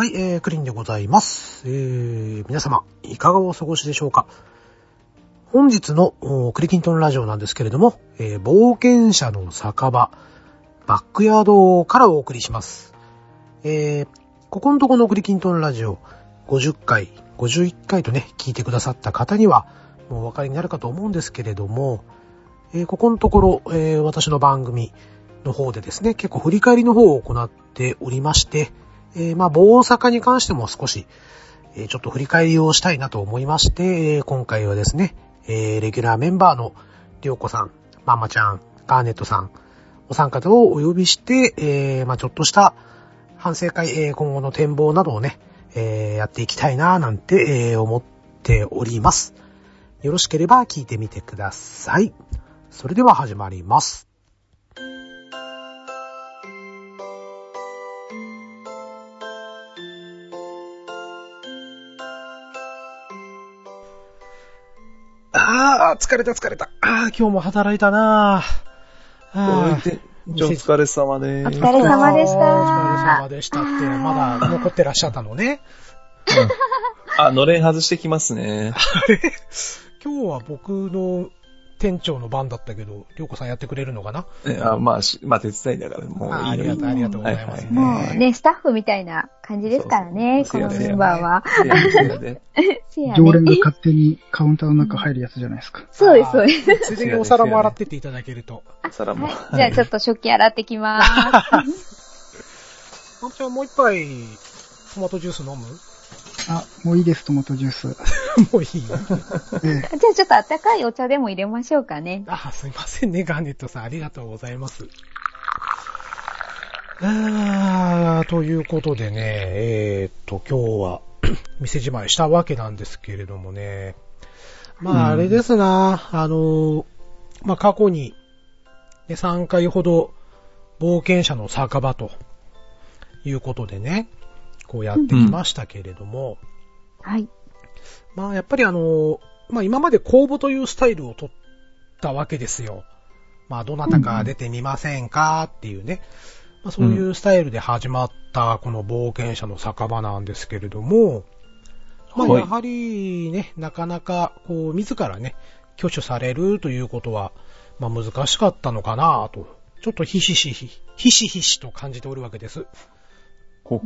はい、えー、クリンでございます。えー、皆様、いかがお過ごしでしょうか？本日のクリキントンラジオなんですけれども、えー冒険者の酒場、バックヤードからお送りします。えー、ここのとこのクリキントンラジオ、50回、51回とね、聞いてくださった方には、もうお分かりになるかと思うんですけれども、えーここのところ、えー私の番組の方でですね、結構振り返りの方を行っておりまして、えーまあ、大阪に関しても少し、えーちょっと振り返りをしたいなと思いまして、今回はですね、えーレギュラーメンバーのりょうこさん、まんまちゃん、ガーネットさん、お三方をお呼びして、えーまあ、ちょっとした反省会、えー今後の展望などをね、えーやっていきたいななんて、えー思っております。よろしければ聞いてみてください。それでは始まります。ああ、疲れた疲れた。ああ、今日も働いたなあお疲れ様でおす。疲れ様でしお疲れた。様でしたって、まだ残ってらっしゃったのね。あ、のれん外してきますね。あれ？今日は僕の店長の番だったけど、りょうこさんやってくれるのかな？えあまあ、しまあ、手伝いだから、もういいよあありがとう、ありがとうございますね。はいもうね、スタッフみたいな感じですからね、こそうそうのメンバーは。常連がね。勝手にカウンターの中入るやつじゃないですか。そうです、そうです。ついでにお皿も洗ってっていただけると。皿も。はい。じゃあちょっと食器洗ってきまーす。まんちゃんもう一杯、トマトジュース飲む？あ、もういいです、トマトジュース。もういい？ええ、じゃあちょっとあったかいお茶でも入れましょうかね。あ、すいませんね、ガーネットさん。ありがとうございます。あーということでね、えーっと、今日は、店じまいしたわけなんですけれどもね。まあ、あれですな、あの、まあ、過去に、ね、3回ほど、冒険者の酒場と、いうことでね、こうやってきましたけれども、はい。まあ、やっぱりあの、まあ、今まで公募というスタイルを取ったわけですよ。まあ、どなたか出てみませんかっていうね。まあ、そういうスタイルで始まったこの冒険者の酒場なんですけれども、まあ、はいやはりね、なかなか、こう、自らね、挙手されるということは、まあ、難しかったのかなと、ちょっとひしひし、ひしひしと感じておるわけです。ほ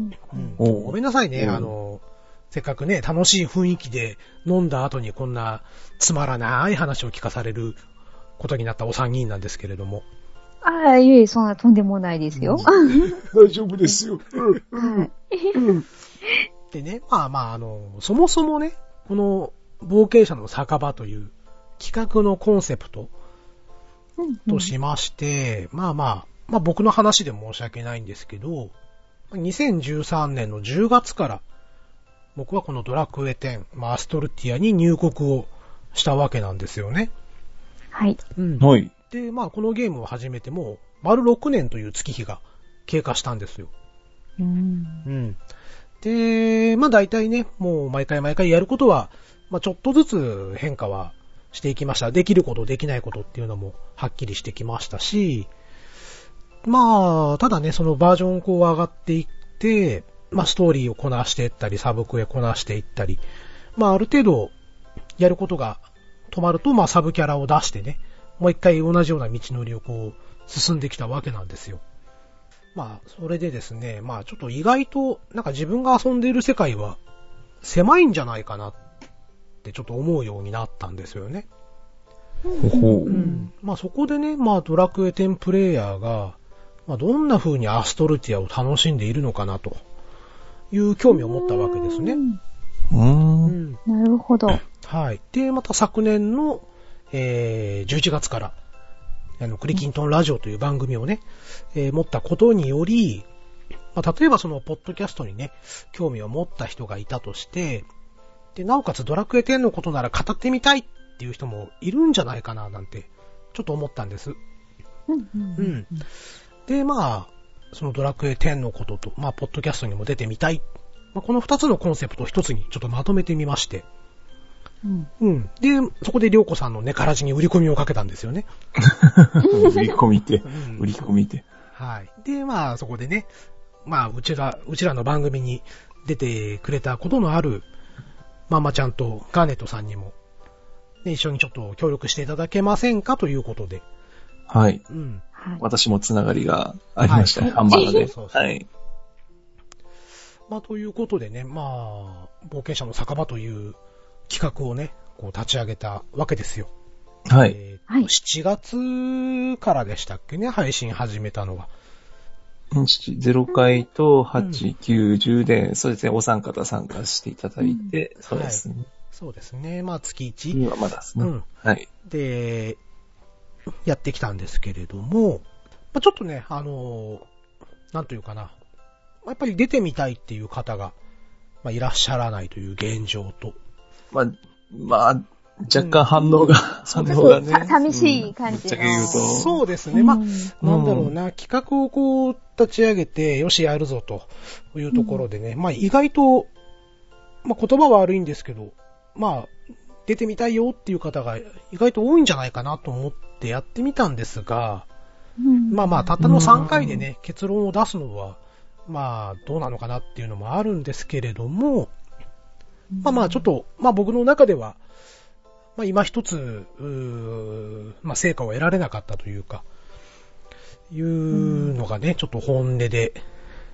う。ごめんなさいね、う。んあの、せっかくね、楽しい雰囲気で飲んだ後にこんなつまらない話を聞かされることになったお三人なんですけれども。ああ、いえいえ、そんなとんでもないですよ。大丈夫ですよ。でね、まあまあ、あの、そもそもね、この冒険者の酒場という企画のコンセプトうん。としまして、まあまあ、まあ僕の話で申し訳ないんですけど、2013年の10月から僕はこのドラクエ10、まあアストルティアに入国をしたわけなんですよね。はい。うんはい。で、まあこのゲームを始めても、丸6年という月日が経過したんですよ。うん。うん。で、まあ大体ね、もう毎回毎回やることは、まあちょっとずつ変化はしていきました。できること、できないことっていうのもはっきりしてきましたし、まあ、ただね、そのバージョンこう上がっていって、まあストーリーをこなしていったり、サブクエこなしていったり、まあある程度やることが止まると、まあサブキャラを出してね、もう一回同じような道のりをこう進んできたわけなんですよ。まあ、それでですね、まあちょっと意外と、なんか自分が遊んでいる世界は狭いんじゃないかなってちょっと思うようになったんですよね。ほほう。うん。まあそこでね、まあドラクエ10プレイヤーが、まあどんな風にアストルティアを楽しんでいるのかなという興味を持ったわけですね。う。うんん。なるほど。はい。で、また昨年の、えー、11月から、あの、クリキントンラジオという番組をね、えー持ったことにより、まあ、例えばその、ポッドキャストにね、興味を持った人がいたとして、で、なおかつドラクエ10のことなら語ってみたいっていう人もいるんじゃないかななんて、ちょっと思ったんです。うんうんうん。で、まあ、そのドラクエ10のことと、まあ、ポッドキャストにも出てみたい。まあ、この二つのコンセプトを一つにちょっとまとめてみまして。うんうん。で、そこでりょうこさんのね、からじに売り込みをかけたんですよね。売り込みてう、ん売り込みて。はい。で、まあ、そこでね、まあ、うちら、うちらの番組に出てくれたことのある、ママちゃんとガーネットさんにも、ね、一緒にちょっと協力していただけませんかということで。はい。うん。はい。私もつながりがありましたね、はいハンバーガーで。そうそうはい。まあ、ということでね、まあ、冒険者の酒場という企画をね、こう立ち上げたわけですよ。はい。えーはい7月からでしたっけね、配信始めたのが。0回と8、9、10で、そうですね、お三方参加していただいて、そうですね。そうですね。まあ、月1。今はまだですね。うんはい。で、やってきたんですけれども、まあ、ちょっとね、あのーなんというかな。やっぱり出てみたいっていう方が、まあ、いらっしゃらないという現状と。まあ、まあ、若干反応が、反応がね。さ寂しい感じうと。そうですね。まあ、うんなんだろうな、企画をこう立ち上げて、よしやるぞというところでね、まあ意外と、まあ言葉は悪いんですけど、まあ、出てみたいよっていう方が意外と多いんじゃないかなと思ってやってみたんですが、うん。まあまあ、たったの3回でね、結論を出すのは、まあ、どうなのかなっていうのもあるんですけれども、まあまあ、ちょっと、まあ僕の中では、まあ今一つ、まあ成果を得られなかったというか、いうのがね、ちょっと本音で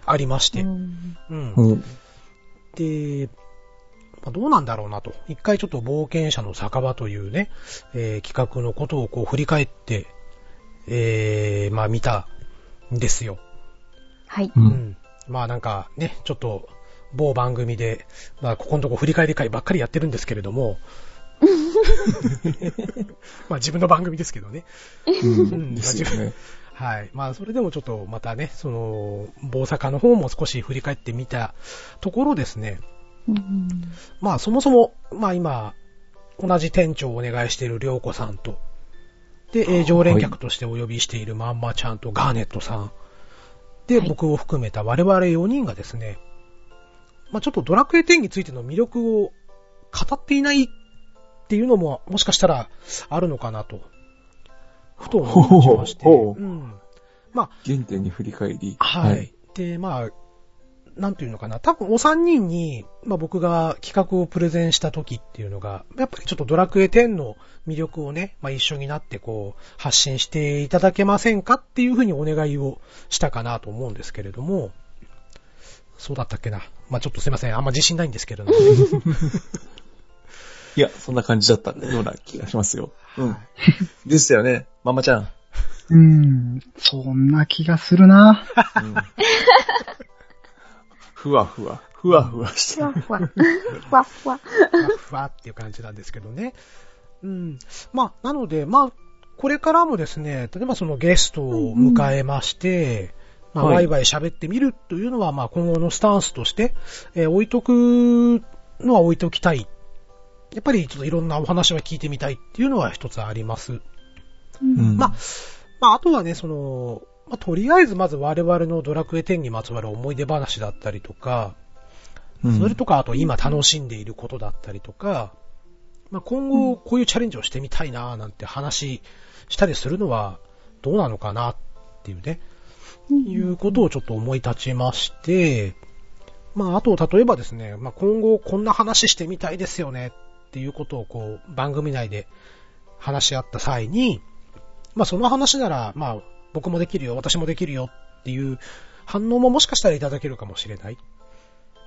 ありまして。うん。で、まあどうなんだろうなと。一回ちょっと冒険者の酒場というね、えー企画のことをこう振り返って、えー、まあ見たんですよ。はい。う。うんん。まあなんかね、ちょっと某番組で、まあここのとこ振り返り会ばっかりやってるんですけれども、まあ自分の番組ですけどね。うん。ですよね。はい。まあそれでもちょっとまたね、その、大阪の方も少し振り返ってみたところですね、うん。まあそもそも、まあ今、同じ店長をお願いしているりょうこさんと、で、えー。常連客としてお呼びしているまんまちゃんとガーネットさん、で、はい。僕を含めた我々4人がですね、まあちょっとドラクエ10についての魅力を語っていないっていうのももしかしたらあるのかなと、ふと思いまして、ほうん。まあ。原点に振り返り。はい。。で、まあ、なんていうのかな。多分お三人に、まあ僕が企画をプレゼンした時っていうのが、やっぱりちょっとドラクエ10の魅力をね、まあ一緒になってこう、発信していただけませんかっていうふうにお願いをしたかなと思うんですけれども、そうだったっけな。まあちょっとすいません。あんま自信ないんですけれども、ね。いや、そんな感じだったような気がしますよ。うん。でしたよね、ママちゃん。うーん、そんな気がするな。うんふわふわ、ふわふわしてふわふわ。ふわふわ。ふわふわっていう感じなんですけどね。うん。まあ、なので、まあ、これからもですね、例えばそのゲストを迎えまして、まあ、はいワイワイ喋ってみるというのは、まあ、今後のスタンスとして、えー置いとくのは置いておきたい。やっぱりちょっといろんなお話は聞いてみたいっていうのは一つあります。うんまあ、まあ、あとはね、その、まあ、とりあえずまず我々のドラクエ10にまつわる思い出話だったりとか、うん。それとか、あと今楽しんでいることだったりとか、まあ、今後こういうチャレンジをしてみたいななんて話したりするのはどうなのかなっていうね、いうことをちょっと思い立ちまして、まあ、あと例えばですね、まあ、今後こんな話してみたいですよねっていうことをこう番組内で話し合った際に、まあ、その話なら、まあ、僕もできるよ、私もできるよっていう反応ももしかしたらいただけるかもしれない。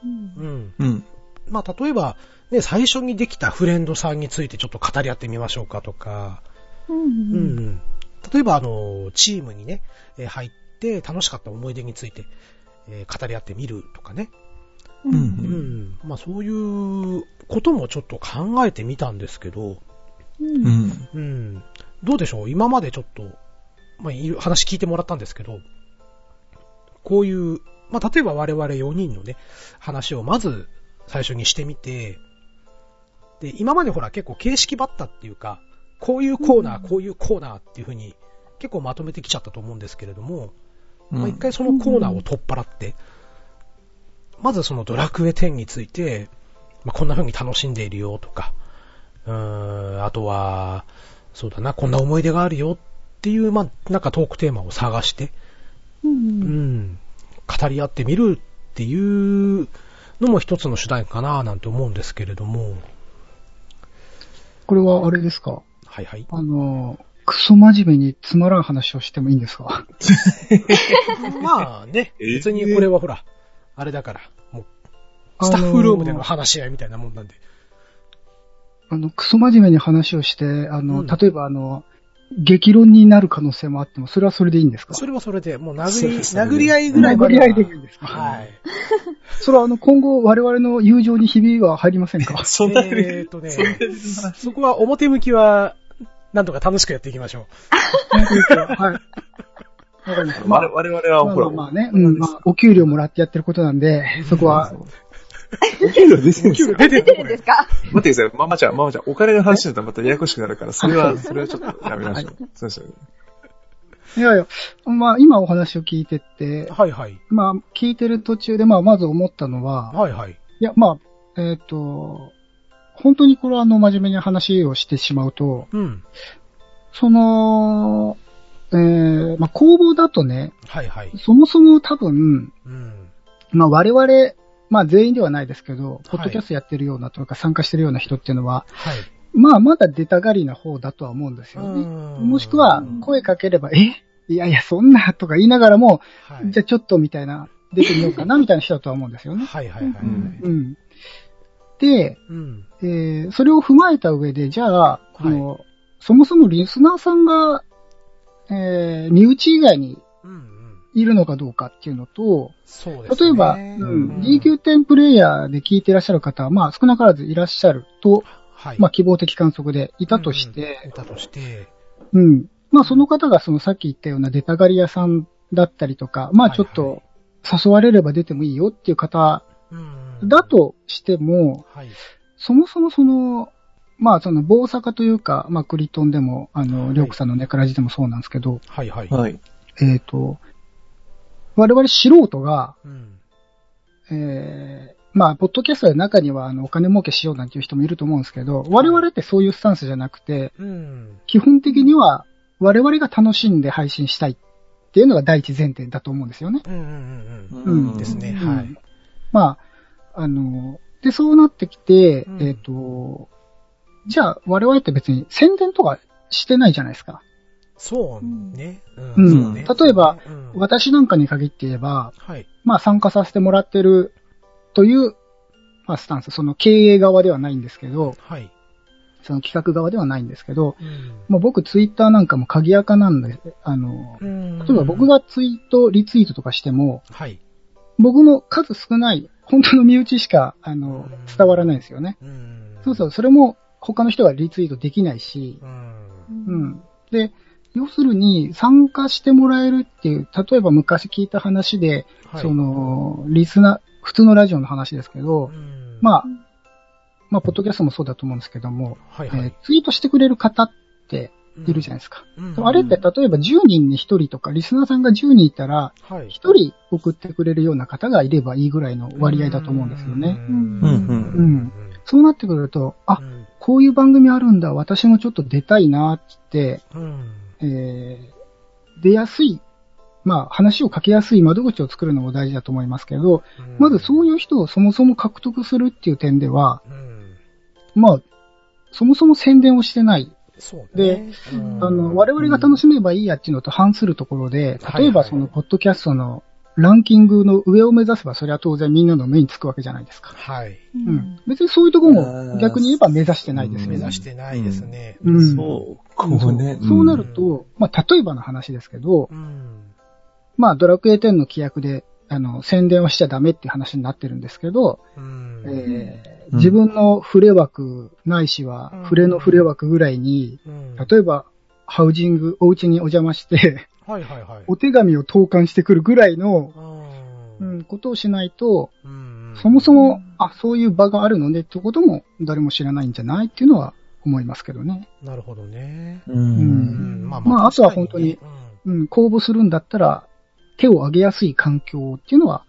うん。うん。まあ、例えば、ね、最初にできたフレンドさんについてちょっと語り合ってみましょうかとか、ううんん。例えば、あの、チームにね、えー入って楽しかった思い出について、えー語り合ってみるとかね。ううんうん。まあ、そういうこともちょっと考えてみたんですけど、うんうん。うん。どうでしょう？今までちょっと、まあ、話聞いてもらったんですけど、こういう、まあ、例えば我々4人のね、話をまず最初にしてみて、で、今までほら結構形式ばったっていうか、こういうコーナー、こういうコーナーっていう風に結構まとめてきちゃったと思うんですけれども、まあ、一回そのコーナーを取っ払って、まずそのドラクエ10について、まあ、こんな風に楽しんでいるよとか、うーん、あとは、そうだな、こんな思い出があるよっていう、まあ、なんかトークテーマを探して、ううん。ん、語り合ってみるっていうのも一つの手段かななんて思うんですけれども。これはあれですか？はいはい。あの、クソ真面目につまらん話をしてもいいんですか？まあね、えー。別にこれはほら、あれだから、もう、スタッフルームでの話し合いみたいなもんなんで。あの、クソ真面目に話をして、あの、うん。例えばあの、激論になる可能性もあっても、それはそれでいいんですか？それはそれで、もう殴り、殴り合いぐらい殴り合いでいいんですか？はい。それはあの、今後我々の友情にひびは入りませんか？そんなに、えーとねそこは表向きは、なんとか楽しくやっていきましょはい。わかりま我々は、まあほら、まあまあね、うん、まあ、お給料もらってやってることなんで、そこは、お給料出てるんう。ですよ。出てるんですか？待ってください。ママちゃん、ママちゃん、お金の話だとまたややこしくなるから、それは、それはちょっとやめましょう。そうですよね。いやいや、まあ今お話を聞いてって、はいはい。まあ聞いてる途中で、まあまず思ったのは、はいはい。いや、まあ、えっ、と、本当にこれはあの真面目に話をしてしまうと、うん。その、えー、まあ公募だとね、はいはい。そもそも多分、うん。まあ我々、まあ全員ではないですけど、いポッドキャストやってるようなとか参加してるような人っていうのは、はい。まあまだ出たがりな方だとは思うんですよね。うんもしくは、声かければ、え？いやいや、そんなとか言いながらも、はい。じゃあちょっとみたいな、出てみようかな みたいな人だとは思うんですよね。はいはいはい。うんうん。で、うん。えーそれを踏まえた上で、じゃあ、この、そもそもリスナーさんが、えー身内以外に。いるのかどうかっていうのと、そうですね。例えば、うん、DQ10 プレイヤーで聞いていらっしゃる方は、まあ少なからずいらっしゃると、はい。まあ希望的観測でいたとして、うんいたとして、うん。まあその方がそのさっき言ったような出たがり屋さんだったりとか、まあちょっはいと誘われれば出てもいいよっていう方うんだ、としても、はい。そもそもその、まあその棒坂というか、まあクリトンでも、あはいの、りょうくさんのネクラジでもそうなんですけど、はいはい。はい。えっ、と、我々素人が、うん。えーまあ、ポッドキャストの中には、あの、お金儲けしようなんていう人もいると思うんですけど、我々ってそういうスタンスじゃなくて、うん。基本的には、我々が楽しんで配信したいっていうのが第一前提だと思うんですよね。うんうんうんうんうん。ですね。うんはい。まあ、あの、で、そうなってきて、うんえっ、と、じゃあ、我々って別に宣伝とかしてないじゃないですか。そうね。うん例えば、うん私なんかに限って言えば、はい。まあ参加させてもらってるという、まあスタンス、その経営側ではないんですけど、はい。その企画側ではないんですけど、うんまあ僕ツイッターなんかも鍵垢なんで、あの、うん例えば僕、がツイート、リツイートとかしても、はい。僕の数少ない、本当の身内しか、あの、伝わらないんですよね。うんそうそう、それも他の人がリツイートできないし、うん。うん。で、要するに参加してもらえるっていう、例えば昔聞いた話で、はい。そ、の、リスナー、普通のラジオの話ですけど、うん。まあ、まあ、ポッドキャストもそうだと思うんですけども、はいはい。えー。ツイートしてくれる方っているじゃないですか。うん。あれって例えば10人に1人とか、リスナーさんが10人いたら、はい。1人送ってくれるような方がいればいいぐらいの割合だと思うんですよね。うん。うん。うん。そうなってくると、あう、ん。こういう番組あるんだ、私もちょっと出たいなって、うんえー出やすい、まあ話をかけやすい窓口を作るのも大事だと思いますけど、まずそういう人をそもそも獲得するっていう点では、うんまあ、そもそも宣伝をしてない。そうでね。うんあの、我々が楽しめばいいやっていうのと反するところで、はい例えばその、ポッドキャストのランキングの上を目指せば、それは当然みんなの目につくわけじゃないですか。はい。うん。別にそういうところも逆に言えば目指してないですよね目指。してないですね。うんそう、こうね。そうなると、まあ、例えばの話ですけど、うん。まあ、ドラクエ10の規約で、あの、宣伝はしちゃダメっていう話になってるんですけど、うんえーうん自分の触れ枠、ないしはうん、触れの触れ枠ぐらいに、うん例えば、ハウジング、お家にお邪魔して、はいはいはい。お手紙を投函してくるぐらいの、ううんん、ことをしないと、うんそもそも、あ、そういう場があるのねってことも誰も知らないんじゃないっていうのは思いますけどね。なるほどね。う。うんんまあまああとは本当にうん、公募するんだったら、手を挙げやすい環境っていうのは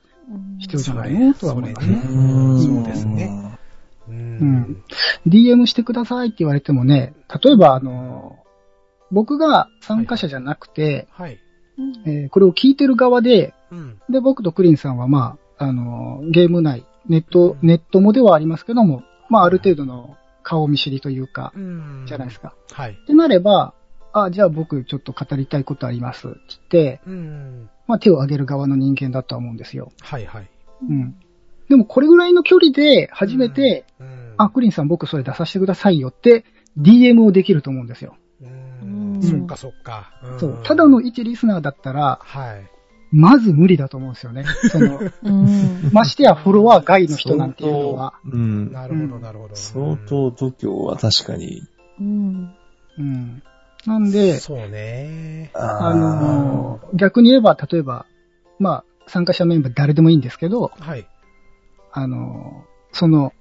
必要じゃないのとは思いますね。うんそうですね。ううんん。DM してくださいって言われてもね、例えばあの、僕が参加者じゃなくて、はい。えーこれを聞いてる側で、うん。で、僕とクリンさんは、まあ、あの、ゲーム内、ネット、ネットもではありますけども、まあ、ある程度の顔見知りというか、うん。じゃないですか。はい。ってなれば、あ、じゃあ僕ちょっと語りたいことありますって言って、うん。まあ手を挙げる側の人間だとは思うんですよ。はいはい。うん。でもこれぐらいの距離で初めて、うん、あ、クリンさん僕それ出させてくださいよって DM をできると思うんですよ。そっかそっか。んそう。ただの一リスナーだったら、はい。まず無理だと思うんですよね。その、うん。ましてやフォロワー外の人なんていうのは。うん。なるほどなるほど。相当度胸は確かに。うん。うん。なんで、そうね。ああのー逆に言えば、例えば、まあ、参加者メンバー誰でもいいんですけど、はい。あのーその、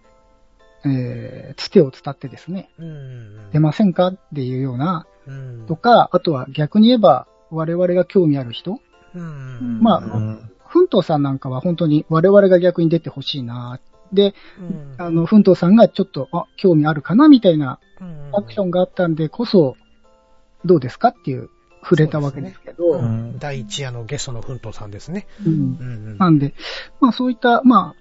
えー、つてを伝ってですね、うん。出ませんかっていうような、うん。とか、あとは逆に言えば、我々が興味ある人うん。まあうん奮闘さんなんかは本当に我々が逆に出てほしいな。で、うんあの、奮闘さんがちょっと、あ、興味あるかなみたいなうんアクションがあったんでこそ、どうですかっていう、触れたわけですけど、ううんん第一夜のゲストの奮闘さんですね。うんうんうん。なんで、まあそういった、ま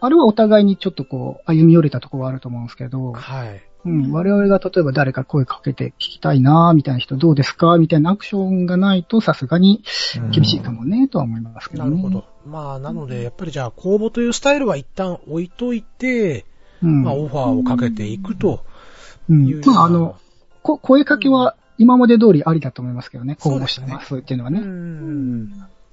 あ、あれはお互いにちょっとこう、歩み寄れたところはあると思うんですけど、はい。うん、我々が例えば誰か声かけて聞きたいなみたいな人どうですかみたいなアクションがないとさすがに厳しいかもね、とは思いますけどね。なるほど。まあ、なので、やっぱりじゃあ、公募というスタイルは一旦置いといて、うん。まあ、オファーをかけていくとうんいう。まああの、こ声かけは今まで通りありだと思いますけどね、公募そうですねしてますっていうのはうね。ん。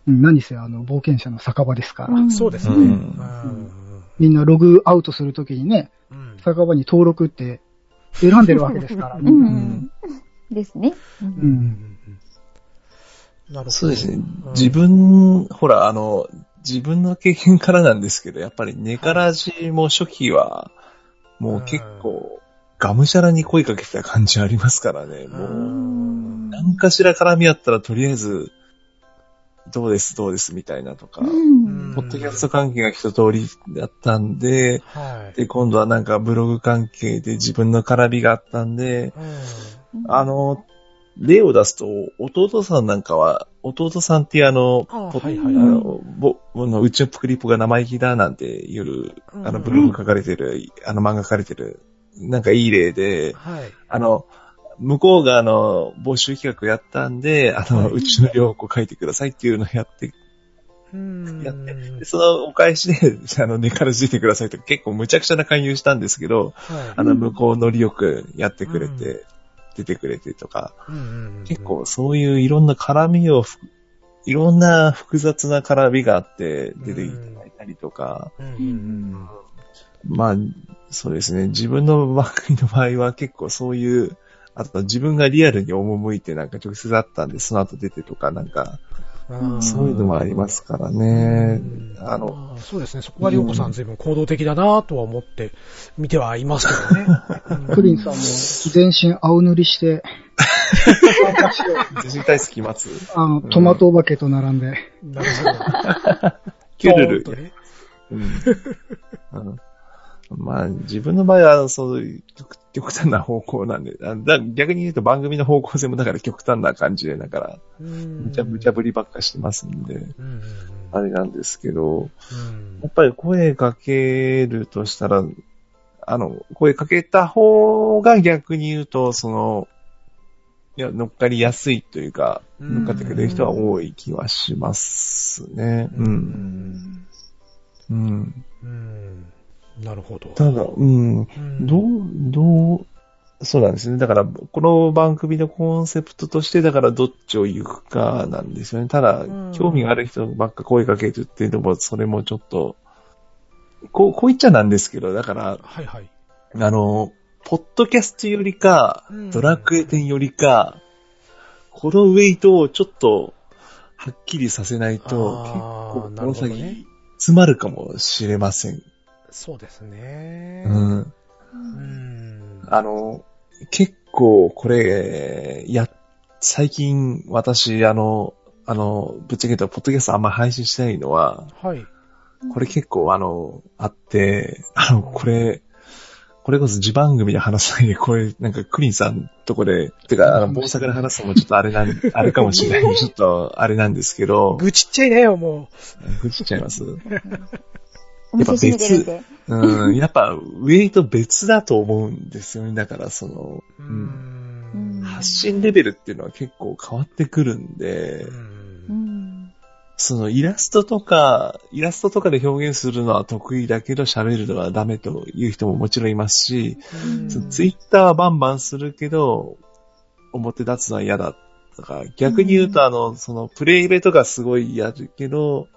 うん、何せあの、冒険者の酒場ですから。うんそうですね。ううんん。みんなログアウトするときにね、うん酒場に登録って選んでるわけですからうね。ん。ですね。う。うんんなるほど。そうですねうん。自分、ほら、あの、自分の経験からなんですけど、やっぱりネカラジも初期は、もう結構、がむしゃらに声かけてた感じありますからね。もうう、ん何かしら絡み合ったらとりあえず、どうです、どうです、みたいなとか、うん。ポッドキャスト関係が一通りだったんで、はい。で、今度はなんかブログ関係で自分の絡みがあったんで、うん。あの、例を出すと、弟さんなんかは、弟さんっていうあの、ポあはいはいあの、ぼ、あのうちのプクリポが生意気だなんて夜、あの、ブログ書かれてる、あの、漫画書かれてる、なんかいい例で、はい。あの、向こうがあの、募集企画やったんで、あの、はい。うちの両子書いてくださいっていうのをやって、うん。やってでそのお返しで、あの、根からついてくださいとか結構無茶苦茶な勧誘したんですけど、はい。あの、向こうノリよくやってくれて、出てくれてとか、うんうんうん結構そういういろんな絡みをふ、いろんな複雑な絡みがあって出ていただいたりとか、うん。うんまあ、そうですね、自分の番組の場合は結構そういう、あと自分がリアルに赴いてなんか直接会ったんで、その後出てとかなんか、うんそういうのもありますからね。うんあの、まあそうですね。そこはりょうこさん随分行動的だなとは思って見てはいますけどね。クリンさんも全身青塗りして、自身体隙待つ？あの、トマトお化けと並んで、なるほど。キュルルまあ、自分の場合は、そういう極極端な方向なんで、あだ逆に言うと番組の方向性もだから極端な感じで、だから、うんむちゃむちゃぶりばっかしてますんで、あれなんですけど、うんやっぱり声かけるとしたら、あの、声かけた方が逆に言うと、その、いや、乗っかりやすいというか、うん乗っかってくれる人は多い気はしますね。う。うんんうん。うんなるほど。ただ、うん。うんどう、どう、そうなんですね。だから、この番組のコンセプトとして、だからどっちを行くかなんですよね。ただうん、興味がある人ばっか声かけるっていうのも、それもちょっと、こう、こう言っちゃなんですけど、だから、はいはい。あの、ポッドキャストよりかうん、ドラクエ10よりか、このウェイトをちょっと、はっきりさせないと、結構、この先、詰まるかもしれません。そうですね。うん。うん。あの、結構これ、や、最近私、あの、あの、ぶっちゃけ言うと、ポッドキャストあんま配信してないのは、はい。これ結構あの、あって、あの、これ、これこそ自番組で話さないで、これ、なんかクリンさんとこで、てか、あの、棒作で話すのもちょっとあれなん、あれかもしれないちょっと、あれなんですけど、愚痴っちゃいなよ、も愚痴っちゃいます？お店閉めてるんで。うん、やっぱ、ウェイト別だと思うんですよね。だから、その、う。うんうん発信レベルっていうのは結構変わってくるんで、うん。そのイラストとか、イラストとかで表現するのは得意だけど喋るのはダメという人ももちろんいますし、ツイッターはバンバンするけど、表立つのは嫌だとか、逆に言うとあの、そのプレイベとかすごいやるけど、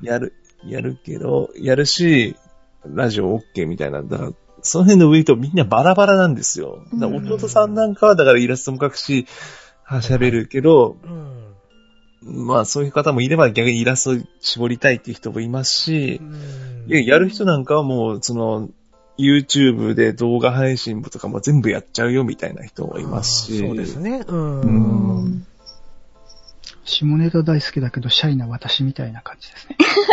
やる、やるけど、やるし、ラジオ OK みたいな、だから、その辺のウェイトみんなバラバラなんですよ。だ弟さんなんかはだからイラストも描くし、は喋るけど、うんまあそういう方もいれば逆にイラスト絞りたいっていう人もいますしう、んいややる人なんかはもうその YouTube で動画配信とかも全部やっちゃうよみたいな人もいますし。そうですね。うん。うん下ネタ大好きだけど、シャイな私みたいな感じですね。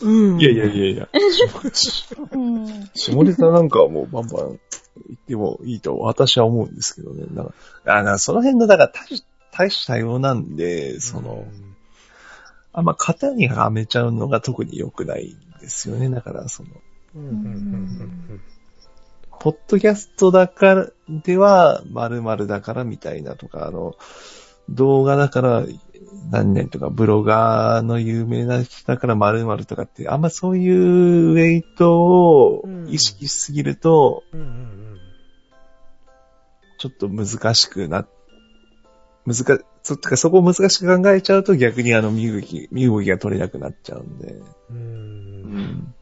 うん。いやいやいやいや。うん。下ネタなんかはもうバンバン言ってもいいと私は思うんですけどね。なんかあだからその辺の、だから多種多種多様なんで、その、あんま型にはめちゃうのが特に良くないんですよね。だからその、うん。うん。うん。うん。ポッドキャストだから、では、〇〇だからみたいなとか、あの、動画だから何年とか、ブロガーの有名な人だから〇〇とかって、あんまそういうウェイトを意識しすぎると、ちょっと難しくな、難か、そっか、そこを難しく考えちゃうと逆にあの身動き、身動きが取れなくなっちゃうんで。うん。うん。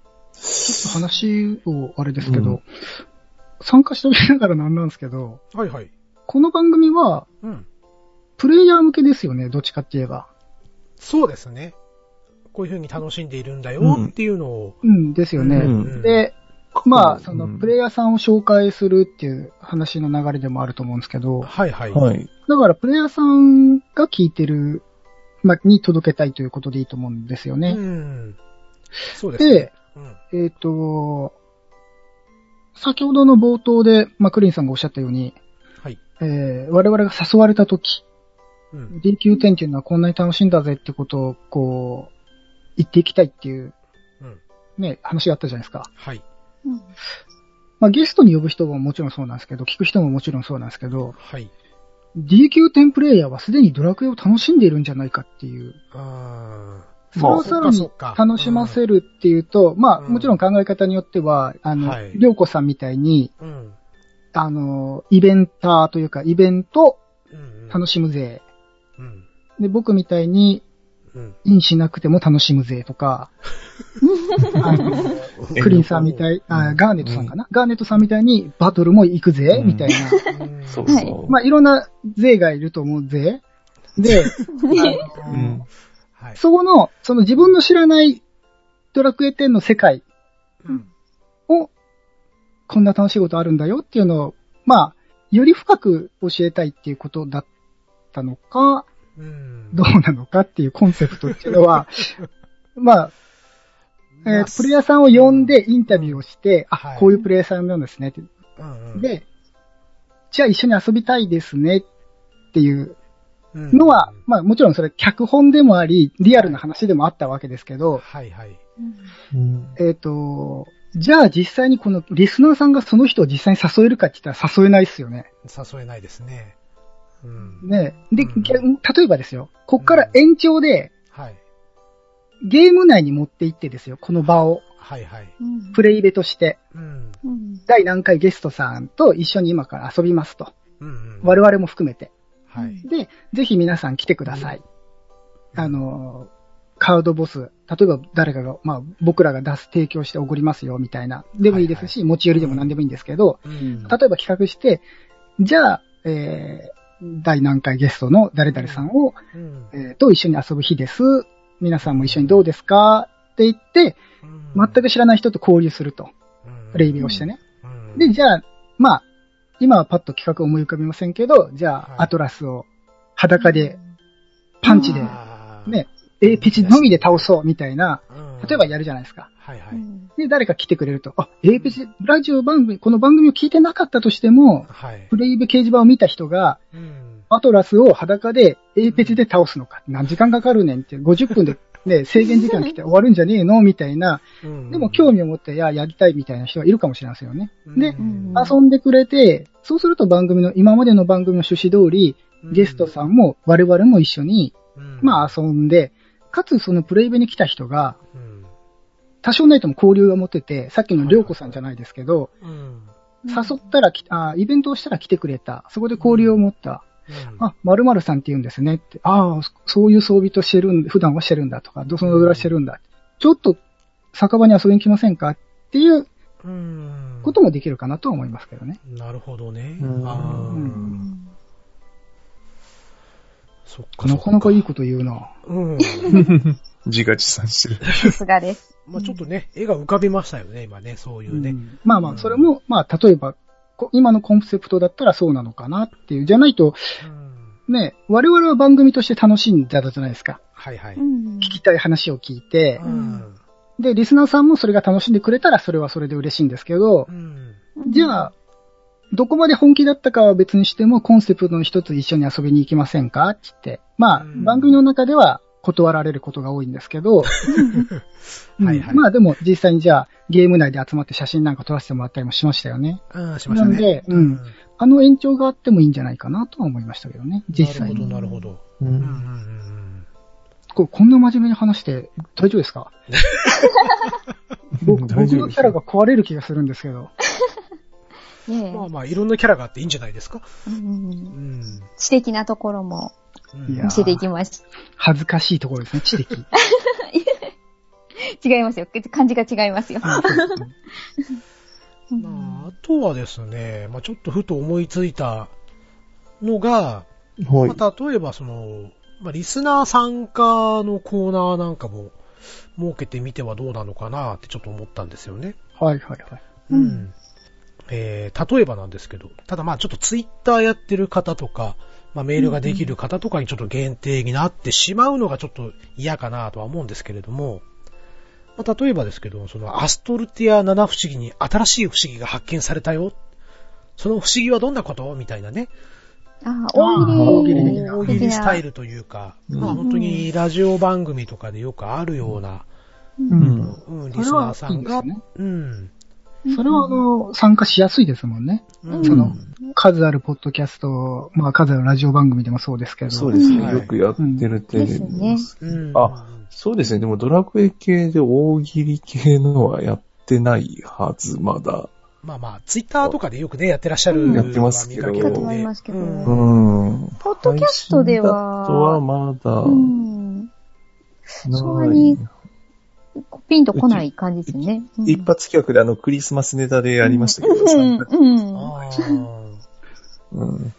話をあれですけど、うん参加しておきながらなんなんですけど、はいはい。この番組は、うん。プレイヤー向けですよね、どっちかって言えば。そうですね。こういう風に楽しんでいるんだよっていうのを。うん、ですよね。うんで、まあ、その、うんプレイヤーさんを紹介するっていう話の流れでもあると思うんですけど、はいはい。はい。だから、プレイヤーさんが聞いてる、まあ、に届けたいということでいいと思うんですようね。ん。そうですね。で、うん。えっ、と、先ほどの冒頭で、まあ、クリンさんがおっしゃったように、はい。えー我々が誘われた時、うん。DQ10 っていうのはこんなに楽しいんだぜってことを、こう、言っていきたいっていう、うん。ね、話があったじゃないですか。はい。うんまあ、ゲストに呼ぶ人ももちろんそうなんですけど、聞く人ももちろんそうなんですけど、はい。DQ10 プレイヤーはすでにドラクエを楽しんでいるんじゃないかっていう、あそれをさらに楽しませるっていうと、まあ、うんもちろん考え方によっては、あの、はいりょうこさんみたいに、ーうん。あの、イベンターというか、イベントうん。楽しむぜ。うん。で、僕みたいに、うん。インしなくても楽しむぜとか、クリンさんみたい、あガーネットさんかな、ガーネットさんみたいにバトルも行くぜ、うんみたいな。うんそうはいそう。まあ、いろんな税がいると思うぜ。で。そこの、その自分の知らないドラクエ10の世界うん。を、こんな楽しいことあるんだよっていうのを、まあ、より深く教えたいっていうことだったのか、うん。どうなのかっていうコンセプトっていうのは、まあ、えーとプレイヤーさんを呼んでインタビューをして、あ、はいこういうプレイヤーさんなんですねって。うんうん、で、じゃあ一緒に遊びたいですねっていううんのは、まあもちろんそれ脚本でもあり、リアルな話でもあったわけですけど、はいはい。うんえっ、と、じゃあ実際にこのリスナーさんがその人を実際に誘えるかって言ったら誘えないですよね。誘えないですね。うん。ねで、うん逆例えばですよ、こっから延長ではい。ゲーム内に持って行ってですよ、この場を、はいはい。うんプレイベとして、うん。うん第何回ゲストさんと一緒に今から遊びますと。うんうん。我々も含めて。はい。で、ぜひ皆さん来てください。あの、カードボス、例えば誰かが、まあ僕らが出す提供しておごりますよみたいな、でもいいですし、持ち寄りでも何でもいいんですけど、うん。例えば企画して、じゃあ、えー、第何回ゲストの誰々さんを、うん、えーと一緒に遊ぶ日です。皆さんも一緒にどうですか？って言って、全く知らない人と交流すると。プレイビューをしてね。うん。で、じゃあ、まあ、今はパッと企画思い浮かびませんけど、じゃあ、はいアトラスを裸で、パンチで、ね、A ペチのみで倒そうみたいなうん例えばやるじゃないですか。はいはい。うんで、誰か来てくれると、あ、A ページ、ラジオ番組、この番組を聞いてなかったとしても、はいプ。レイベ掲示板を見た人が、うん。アトラスを裸で A ページで倒すのか。何時間かかるねんって、50分でね、制限時間来て終わるんじゃねえのみたいな。でも興味を持って、いや、やりたいみたいな人がいるかもしれませんよね。でうん遊んでくれて、そうすると番組の、今までの番組の趣旨通り、ゲストさんも我々も一緒に、うんまあ遊んで、かつそのプレイベに来た人が、うん多少ないとも交流が持ってて、さっきのりょうこさんじゃないですけど、うん誘ったらきあ、イベントをしたら来てくれた。そこで交流を持った。あ、〇〇さんって言うんですねって。ああ、そそういう装備としてるん、普段はしてるんだとか、どそのぐらいしてるんだ。ちょっと酒場に遊びに来ませんかっていううんこともできるかなとは思いますけどね。なるほどね。うんそっか。なかなかいいここと言うな。と。うん。自画自賛してる。さすがです。まあちょっとね、絵が浮かびましたよね、今ね、そういうね。うんまあまあ、それも、まあ、例えば、こ今のコンセプトだったらそうなのかなっていう。じゃないと、うんね、我々は番組として楽しんだじゃないですか。はいはい。うん聞きたい話を聞いてう、ん。で、リスナーさんもそれが楽しんでくれたらそれはそれで嬉しいんですけどう、ん。じゃあ、どこまで本気だったかは別にしても、コンセプトの一つ一緒に遊びに行きませんかって言って。まあ、うん番組の中では断られることが多いんですけど、う んはいはいまあでも実際にじゃあ、ゲーム内で集まって写真なんか撮らせてもらったりもしましたよね。うん、しましたね。なんでうんあの延長があってもいいんじゃないかなとは思いましたけどね、実際に。なるほど、なるほど。ううんんうんうんこれこんな真面目に話して大丈夫ですか？僕のキャラが壊れる気がするんですけど。まあまあ、いろんなキャラがあっていいんじゃないですか？うんうん。知的なところも見せていきます。恥ずかしいところですね、知的。違いますよ。感じが違いますよ。うんまあ、あとはですね、まあちょっとふと思いついたのが、はい。まあ、例えばその、まあ、リスナー参加のコーナーなんかも設けてみてはどうなのかなってちょっと思ったんですよね。はいはいはい。うんえー、例えばなんですけど、ただまあちょっとツイッターやってる方とか、まあメールができる方とかにちょっと限定になってしまうのがちょっと嫌かなとは思うんですけれども、まあ例えばですけど、そのアストルティア七不思議に新しい不思議が発見されたよ。その不思議はどんなこと？みたいなね。あ、大喜利。大喜利的な大喜利スタイルというか、うんまあ本当にラジオ番組とかでよくあるような、う。うんん。うん、リスナーさんが、それはいいですうん。それはあの、参加しやすいですもんね。うんその、数あるポッドキャスト、まあ数あるラジオ番組でもそうですけど。そうですね。はいよくやってるテレビですねうんあそうですね。でもドラクエ系で大喜利系のはやってないはず、まだ。まあまあ、ツイッターとかでよくね、やってらっしゃるうんやってますけど見かけ思いますけどうんうん。ポッドキャストではとはまだうん。そんなにピンとこない感じですね。うん一発企画であのクリスマスネタでやりましたけど、うん。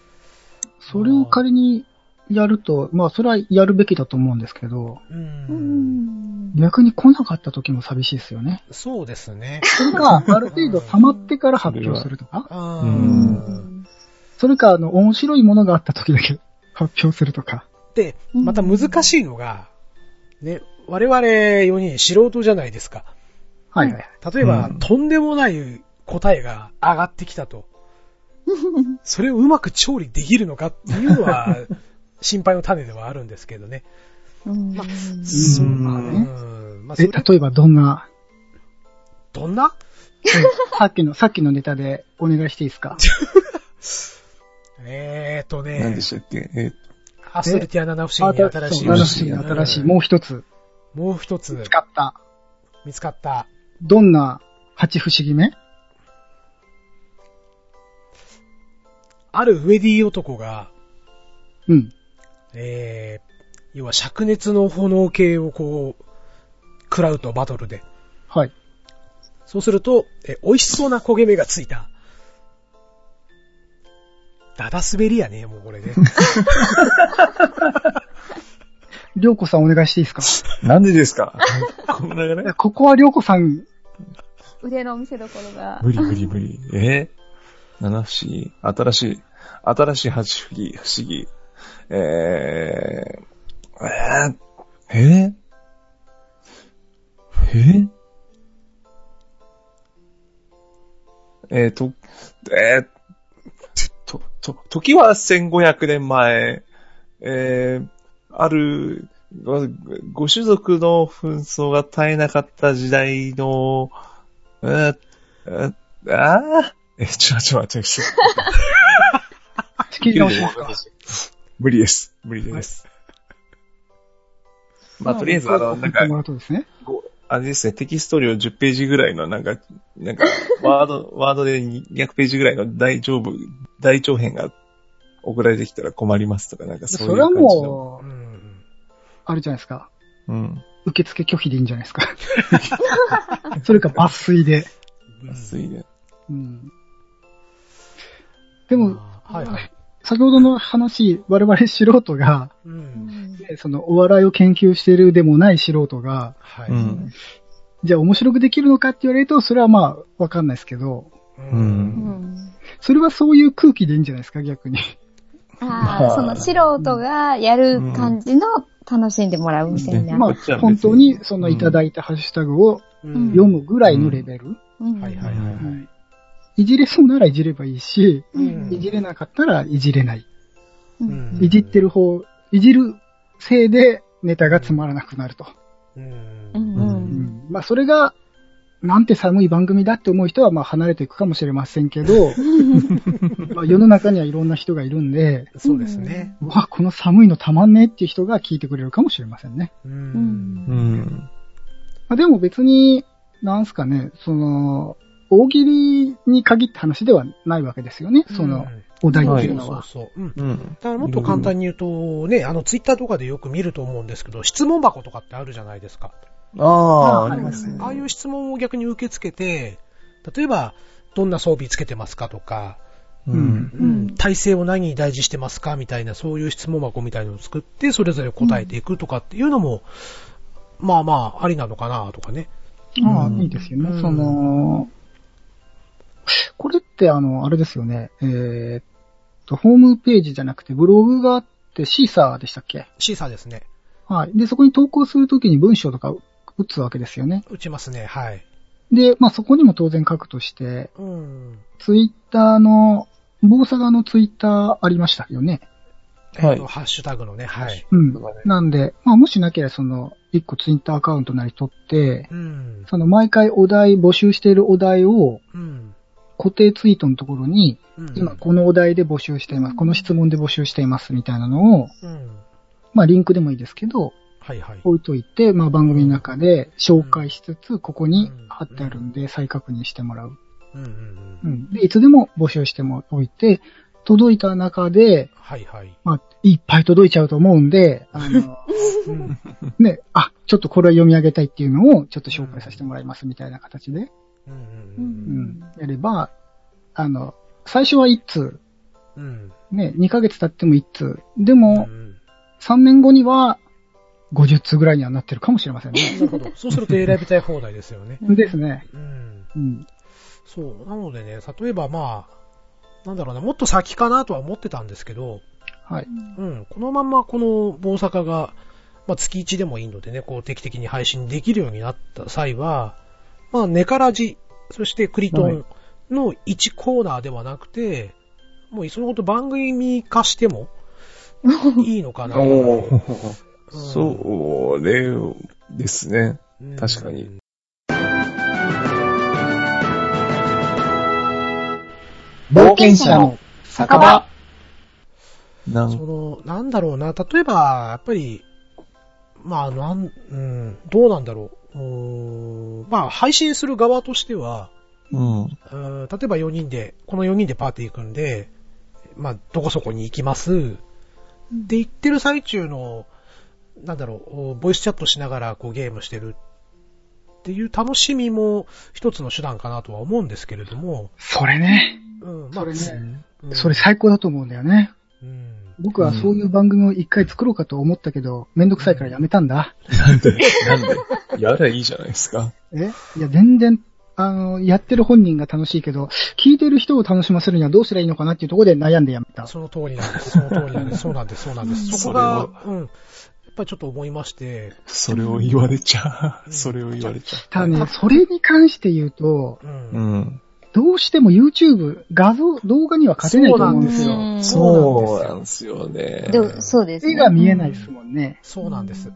それを仮にやると、まあそれはやるべきだと思うんですけど、う。うんん。逆に来なかった時も寂しいですよね。そうですね。それか、ある程度溜まってから発表するとか、それか、あの、面白いものがあった時だけ発表するとか。で、また難しいのが、ね、我々4人素人じゃないですか。はい。はい。例えば、うん。とんでもない答えが上がってきたと。それをうまく調理できるのかっていうのは、心配の種ではあるんですけどね。うん。そううん。まあね。うんまあ、そえ、れ、例えばどんな、どんな？さっきの、さっきのネタでお願いしていいですか？えーとね。何で、したっけ？えアストルティア七不思議に新しい。七不思議に新しい、もう一つもう一つ使った。見つかった。どんな八不思議目？あるウェディ男が、うん。えー、要は灼熱の炎系をこう、食らうとバトルで。はい。そうすると、え、美味しそうな焦げ目がついた。ダダ滑りやね、もうこれね。りょうこさんお願いしていいですか？なんでですか？この流れいやここはりょうこさん、腕の見せどころが。無理無理無理。え？七不思議。新しい、新しい八不思議、不思議。えー、えー、え？ー、え？えーと、えーと、と、時は1500年前、えー、ある、ごご種族の紛争が絶えなかった時代の、えー、えーあー？え、ちょ、ちょ、ちょ、ちょ、仕切り直しますか。無理です。無理です。まあ、とりあえず、あの、なんかあれですね、テキスト量10ページぐらいの、なんか、なんか、ワード、ワードで200ページぐらいの大丈夫、大長編が送られてきたら困りますとか、なんかそういうそれは感じの。もう、うん。あるじゃないですか。うん。受付拒否でいいんじゃないですか。それか抜粋で。安いね。うん、でも、はいはい。先ほどの話、我々素人が、う。うんそのお笑いを研究しているでもない素人が、はい。うん。じゃあ面白くできるのかって言われると、それはまあ、わかんないですけど、う。うんんそれはそういう空気でいいんじゃないですか、逆に。ああ、その素人がやる感じの楽しんでもらうみたいな。まあ本当にそのいただいたハッシュタグをうん。読むぐらいのレベル。うん。はいはいはいはい。いじれそうならいじればいいし、うん。いじれなかったらいじれない。いじってる方、いじるせいでネタがつまらなくなると。うん。うんううんん。まあそれが、なんて寒い番組だって思う人はまあ離れていくかもしれませんけど、まあ世の中にはいろんな人がいるんで、そうですね。うわ、この寒いのたまんねえっていう人が聞いてくれるかもしれませんね。う。うんうん。まあ、でも別に、なんすかね、その、大喜利に限った話ではないわけですよね、その、お題っていうのは。そうそうそう。うん。うん。だからもっと簡単に言うと、ね、あの、ツイッターとかでよく見ると思うんですけど、質問箱とかってあるじゃないですか。ああ、あありますね。ああいう質問を逆に受け付けて、例えば、どんな装備つけてますかとか、うん。うん、体制を何に大事してますかみたいな、そういう質問箱みたいなのを作って、それぞれ答えていくとかっていうのも、まあまあ、ありなのかなとかね。ああ、うんいいですよね。うんその、これってあの、あれですよね、えーっと、ホームページじゃなくてブログがあってシーサーでしたっけ？シーサーですね。はい。で、そこに投稿するときに文章とか打つわけですよね。打ちますね、はい。で、まあそこにも当然書くとして、うん。ツイッターの、棒サガのツイッターありましたよね。はいえっとハッシュタグのね、はい。うん。なんで、まあもしなければその、一個ツイッターアカウントなり取って、うん。その毎回お題、募集しているお題をうん。固定ツイートのところに、うん今このお題で募集しています、この質問で募集していますみたいなのを、うん。まあリンクでもいいですけど、はいはい。置いといて、まあ番組の中で紹介しつつ、ここに貼ってあるんで再確認してもらう。うんうんう。うんん。で、いつでも募集してもおいて、届いた中で、はいはい。まあ、いっぱい届いちゃうと思うんで、あの、うん。ね、あ、ちょっとこれは読み上げたいっていうのを、ちょっと紹介させてもらいますみたいな形で、うんううんうん、やれば、あの、最初は1通、うん。ね、2ヶ月経っても1通。でうん。も、3年後には、50通ぐらいにはなってるかもしれませんね。なるほど。そうすると選びたい放題ですよね。ですね。うん。うん。そう。なのでね、例えばまあ、なんだろうな、もっと先かなとは思ってたんですけど、はい。うん。このままこの大阪が、まあ月1でもいいのでね、こう定期的に配信できるようになった際は、まあネカラジ、そしてクリトンの1コーナーではなくて、もういっそのこと番組化しても いいのかな。そうれですね。うん確かに。冒険者の酒場。なんその、なんだろうな、例えば、やっぱり、まあ、なん、うん、どうなんだろう。うまあ、配信する側としては、うん。うん例えば4人で、この4人でパーティー行くんで、まあ、どこそこに行きます。で、行ってる最中の、なんだろう、ボイスチャットしながらこうゲームしてるっていう楽しみも一つの手段かなとは思うんですけれども、それね。うん、それね。うんそれ最高だと思うんだよね。うん僕はそういう番組を一回作ろうかと思ったけど、めんどくさいからやめたんだ。なんで、なんで、やらいいじゃないですか。え？いや、全然、あの、やってる本人が楽しいけど、聞いてる人を楽しませるにはどうすればいいのかなっていうところで悩んでやめた。その通りなんです。その通りなんです。そうなんです。そうなんです。そこが、うん。やっぱりちょっと思いまして、それを言われちゃう。それを言われちゃただね、それに関して言うと、う。う。うんん。どうしても YouTube、画像、動画には勝てないと思うんですよ。うんそうなんですよね。でもそうですね。絵が見えないですもんね。そうなんです。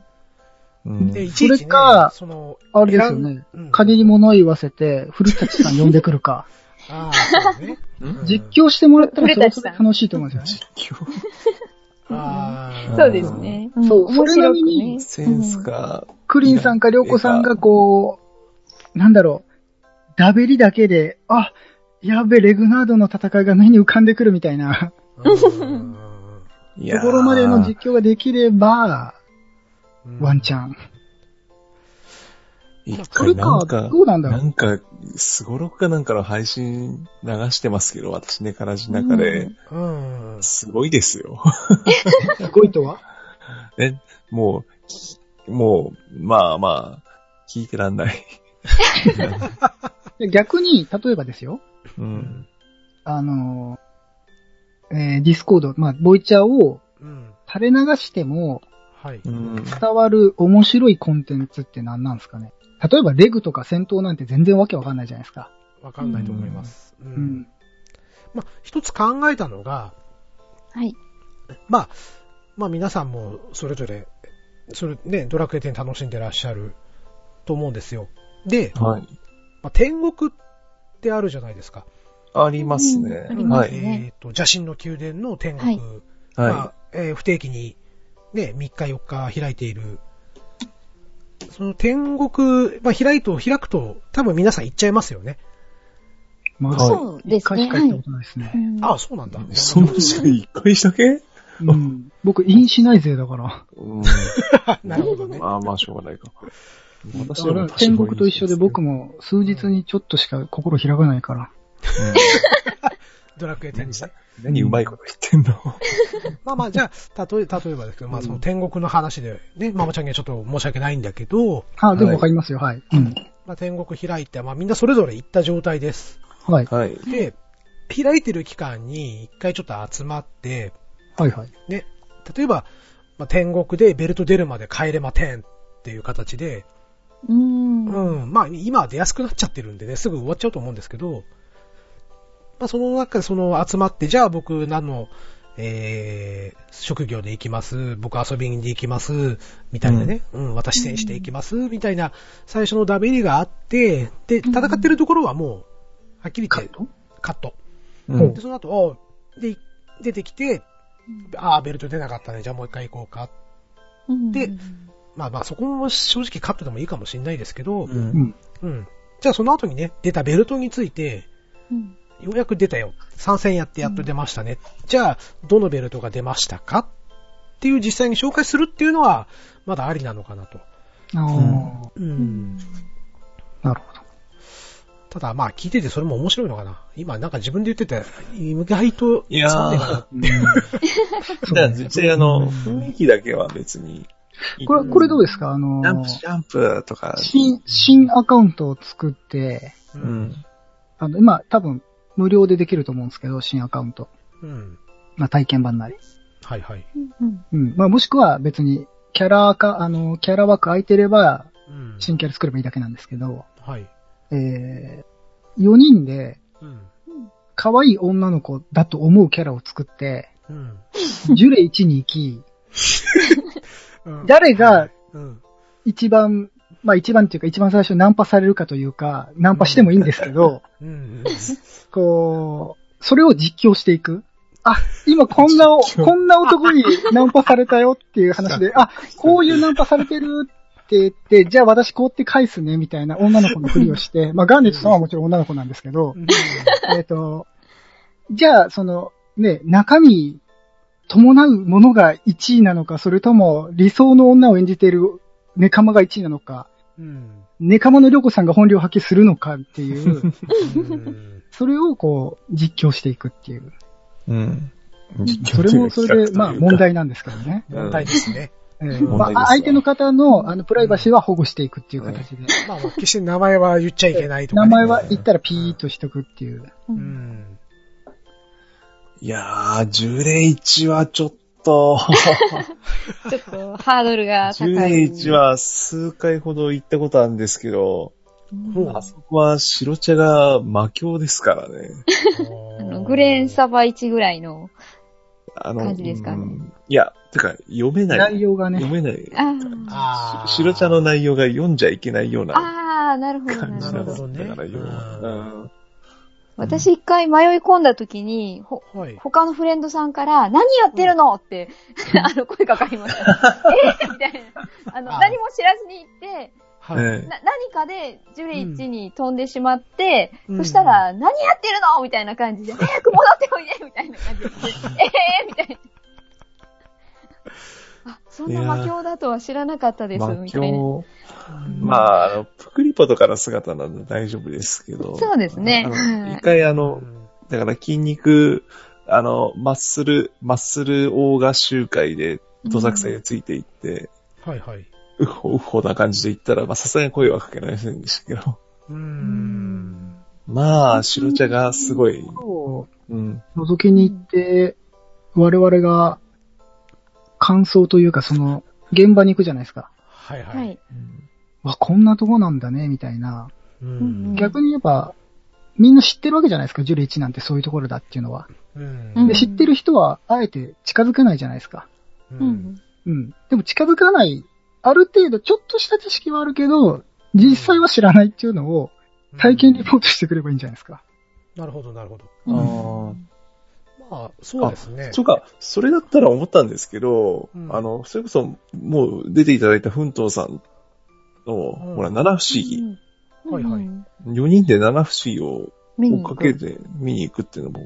うんで、いちいち、ね、それかその、あれですよね。うん仮に物言わせて、古舘さん呼んでくるか。ああ、そうね。うん実況してもらったら楽しいと思うんですよね。実況？そうですね。ん。そうそれなりに。ね。センスが、クリンさんかリョウコさんがこう、なんだろう、ダベリだけで、あ、やべ、レグナードの戦いが目に浮かんでくるみたいな。ところまでの実況ができれば、うんワンチャン。か回なんか、どうなんだろうなんか、すごろくかなんかの配信流してますけど、私ね、からじの中で、うん。すごいですよ。すごいとは？ね、もう、もう、まあまあ、聞いてらんない。で 逆に、例えばですよ、うん。あの、えーディスコード、まあ、ボイチャをうん。垂れ流しても。伝わる面白いコンテンツって何なんですかね？例えばレグとか戦闘なんて全然わけわかんないじゃないですか。わかんないと思います。う。うんん。まあ、一つ考えたのが、はい。まあ、まあ皆さんもそれぞれ、それね、ドラクエ10楽しんでらっしゃると思うんですよ。で、はい。まあ、天国ってあるじゃないですか。ありますねうんあり。まはい。すねえっ、と、邪神の宮殿の天国。はいまはあえー不定期に、ね、3日4日開いている。その天国、まあ、開いと、開くと、多分皆さん行っちゃいますよね。まはいそうですね。一回しか行ったことないですね。うんああ、そうなんだ。い。そんなしか一回したけ？うん。僕、インしない勢だから。うん。なるほどね。まあまあ、しょうがないか。私だから天国と一緒で僕も数日にちょっとしか心開かないから。ドラクエ10にね。何うまいこと言ってんの？まあまあ、じゃあ、例え、例えばですけど、まあその天国の話で、ね、ママちゃんにはちょっと申し訳ないんだけど、あ、でもわかりますよ、はい。うん。まあ天国開いて、まあみんなそれぞれ行った状態です。はい。はい。で、開いてる期間に一回ちょっと集まって、はいはい。ね、例えば、まあ、天国でベルト出るまで帰れまてんっていう形で、うん。うん、まあ今は出やすくなっちゃってるんでね、すぐ終わっちゃうと思うんですけど、まあその中でその集まって、じゃあ僕何の、えー、職業で行きます、僕遊びにで行きます、みたいなね、うん、私戦士で行きます、みたいな最初のダベリがあって、で、戦ってるところはもう、はっきり言って、カット？うん。で、その後、で、出てきて、ああ、ベルト出なかったね、じゃあもう一回行こうか。うん。でまあまあそこも正直カットでもいいかもしれないですけど、う。うんん。うん。じゃあその後にね、出たベルトについて、うんようやく出たよ。参戦やってやっと出ましたね。じゃあ、どのベルトが出ましたかっていう実際に紹介するっていうのは、まだありなのかなと。ああ、うん。なるほど。ただまあ聞いててそれも面白いのかな。今なんか自分で言ってて、意外と、いやーそうねえかなうんじゃあ、実際あの、雰囲気だけは別に。これ、これどうですか？あのジャンプ、ジャンプとか。新、新アカウントを作って、う。うんん。あの、今多分無料でできると思うんですけど、新アカウント。うん。まあ体験版なり。はいはい。うんうん。まあもしくは別に、キャラか、あの、キャラ枠空いてれば、うん。新キャラ作ればいいだけなんですけど、はい。えー、4人で、うん。可愛い女の子だと思うキャラを作って、うん。ジュレ1に行き、うん誰がうん。一番、まあ一番っていうか一番最初ナンパされるかというか、ナンパしてもいいんですけど、うん。こう、それを実況していく。あ、今こんなこんな男にナンパされたよっていう話で、あ、こういうナンパされてるって言って、じゃあ私こうって返すね、みたいな女の子のふりをして、まあガーネットさんはもちろん女の子なんですけど、えっと、じゃあその、ね、中身、伴うものが1位なのか、それとも理想の女を演じているネカマが1位なのか、うん。ネカマのりょうこさんが本領発揮するのかっていう、うん。それをこう、実況していくっていう。うん。それもそれで、まあ問。題なんですけどね。問題ですね。えーまあ、相手の方のあのプライバシーは保護していくっていう形で。まあまあ、決して名前は言っちゃいけないとか、ね。名前は言ったらピーっとしとくっていう。ううんん。いやー、ジュレイチはちょっ ちょっとハードルが高い。10H は数回ほど行ったことあるんですけど、うんあそこは白茶が魔境ですからね。あ のグレーンサバ1ぐらいの。あの、感じですかねうんいや、てか、読めない。内容がね読。めない。あ白茶の内容が読んじゃいけないようあ、なああ、なるほど、感じなんです。なるほど。ねだからよ、うんうん私一回迷い込んだ時に、ほ、はい。他のフレンドさんから、何やってるの？って、あの、声かかりました。え？ーみたいな。あの、あ何も知らずに行って、はい。何かでジュレイッチに飛んでしまって、うんそしたら、何やってるの？みたいな感じで、早く戻っておいでみたいな感じで、え えー、みたいな。あ、そんな魔境だとは知らなかったです、魔みたいな。境。まあ、あの、プクリポとかの姿なんで大丈夫ですけど。そうですね 一回あうの、んだから筋肉、あの、マッスル、マッスル大合集会で、土作戦についていって、はいはい。うほうほな感じで言ったら、まあ、さすがに声はかけられませんでしたけど。うーん。まあ、白茶がすごい、をうん。覗きに行って、我々が感想というか、その、現場に行くじゃないですか。はいは。はいい。わ、こんなとこなんだね、みたいな。ううんん。逆に言えば、みんな知ってるわけじゃないですか、ジュレ1なんてそういうところだっていうのは。うんうんで、知ってる人は、あえて近づけないじゃないですか。う。うんん。うん。でも近づかない、ある程度ちょっとした知識はあるけど、実際は知らないっていうのを体験リポートしてくればいいんじゃないですか。なるほど、なるほど。うんまあ、そうですね。そうか、それだったら思ったんですけど、うん。あの、それこそ、もう出ていただいた奮闘さんの、うん。ほら、七不思議。うん。はいはい。うん4人で七不思議を追っかけて見に行くっていうのも、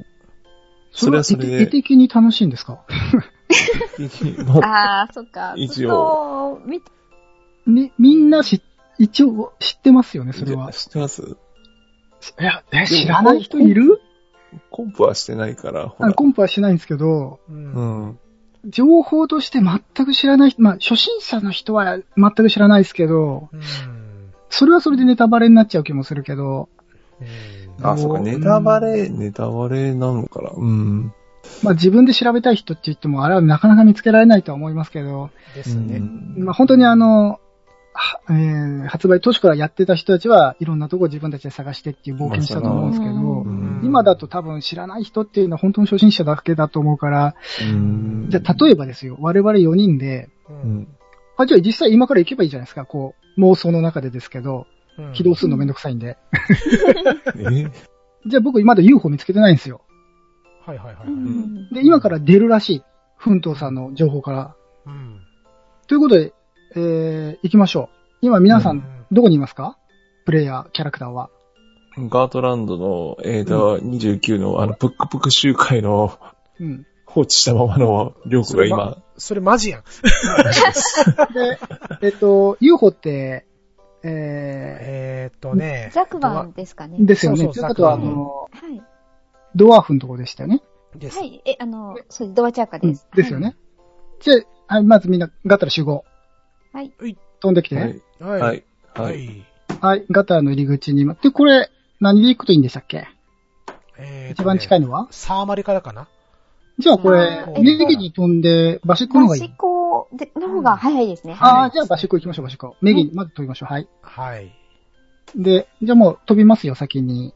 それはそれはそれで絵的に楽しいんですか？ま あああ、そっか。一応。み、みんなし、一応知ってますよね、それは。知ってます。いや、え、知らない人いる？コンプはしてないから、ほら。あコンプはしないんですけど、う。うんん。情報として全く知らない人、まあ、初心者の人は全く知らないですけど、うん。それはそれでネタバレになっちゃう気もするけど、うんあ、そうか、ネタバレ、ネタバレなのかな？うん。まあ自分で調べたい人って言っても、あれはなかなか見つけられないとは思いますけど、ですね。まあ本当にあの、はえー発売当初からやってた人たちはいろんなとこ自分たちで探してっていう冒険したと思うんですけど、うん今だと多分知らない人っていうのは本当に初心者だけだと思うから、うん。じゃあ例えばですよ、我々4人で、う。うんん。あ、じゃあ実際今から行けばいいじゃないですか、こう、妄想の中でですけど、うん起動するのめんどくさいんで。え？じゃあ僕まだ UFO 見つけてないんですよ。はいはいはい。ううんんで、今から出るらしい。奮闘さんの情報から。うん。ということで、えー、行きましょう。今皆さうんん、どこにいますか？プレイヤー、キャラクターは。ガートランドの、えーと、29の、あの、プックプク集会のうん。放置したままのりょうこが今、それマジやん。で、えっと、UFO って、ええーっとね。ザクバンですかね。ー、ですよね。そうそうということは、あザクバンの、はい。ドワーフのとこでしたよね。です。はい。え、あの、そうです。ドアチャーカうんです。ですよね。じゃあ、はい、まずみんな、ガタラ集合。はい。飛んできて。ははいい。。は。はいい。ははい。い。ガタラの入り口に。で、これ、何で行くといいんでしたっけ？えーね一番近いのは？サーマリからかな？じゃあこれあー、右に飛んで、バシッコの方がいい。バシコでの方が早いですね。ああ、はい。じゃあバシッコ行きましょう、バシッコ。右に、まず飛びましょう。はい。はい。で、じゃあもう飛びますよ、先に。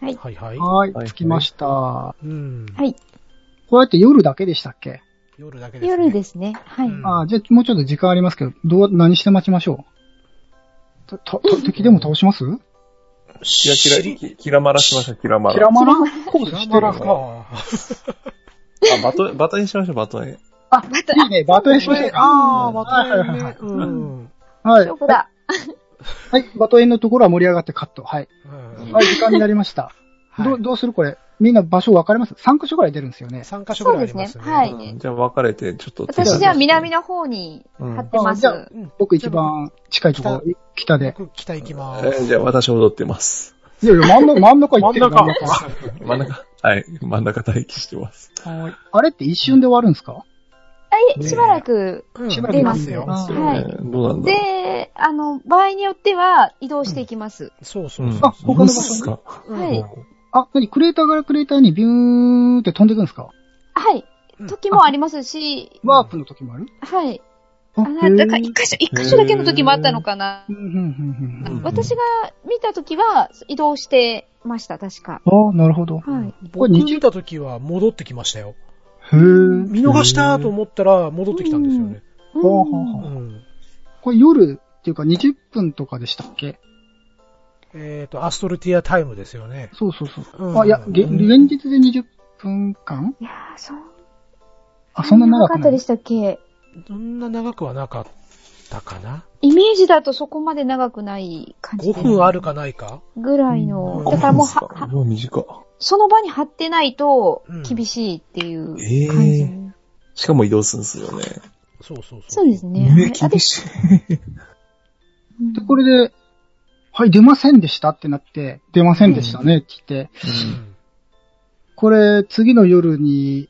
はいはい。はいはい、着きました。うん。はい。こうやって夜だけでしたっけ？夜だけですね。夜ですね。はい。うんああ、じゃあもうちょっと時間ありますけど、どう、何して待ちましょう？と、と、と敵でも倒します？キラキラ、キキラマラしましょう、キラマラ。キラマラコースしてるキラマラか。あ、バトン、バトンにしましょう、バトンへ。あ、いいね、バトンしましょうか。ああ、またはいはいはいはい。うん。はい。勝負だ。はい、バトンのところは盛り上がってカット。はい。うんはい、時間になりました。はいどう、どうするこれ？みんな場所分かれます ?3 箇所ぐらい出るんですよね。3箇所ぐらいありますね。そうですねはいうんじゃあ分かれて、ちょっと。私じゃあ南の方にうん貼ってます。あじゃあうん僕一番近いところ、北で。僕、北行きまえーす。じゃあ私踊ってます。いやいや、真ん中、真ん中行ってる真ん中真ん中はい、真ん中待機してます。はいあれって一瞬で終わるんですか？はい、しばらく。うんしばらくいますよ。あはいえーどうなんだろう。で、あの、場合によっては移動していきます。そうそううんそう。あ他の場所に？そうっすか？うんはいあ、なにクレーターからクレーターにビューンって飛んでいくんですか？はい。時もありますし、ワープの時もある？はい。ああなんだか一箇所、一箇所だけの時もあったのかな。うんうんうんうんうん私が見た時は移動してました、確か。ああ、なるほど。はい。僕これ日見た時は戻ってきましたよ。へえ。見逃したと思ったら戻ってきたんですよね。ほうほううんほううん。これ夜っていうか20分とかでしたっけ？えっ、と、アストルティアタイムですよね。そうそうそう。うんあ、いや、げ現実で20分間？いやー、そう。あ、そんな長くない？かったでしたっけ？そんな長くはなかったかな？イメージだとそこまで長くない感じで。?5 分あるかないか？ぐらいの。うんだからもうは、は、はもう短い。その場に貼ってないとうん厳しいっていうええ感じ。しかも移動するんですよね。そうそうそう。そうですね。ね、厳しい。うんで、これで、はい、出ませんでしたってなって、出ませんでしたねって言って、うんこれ、次の夜に、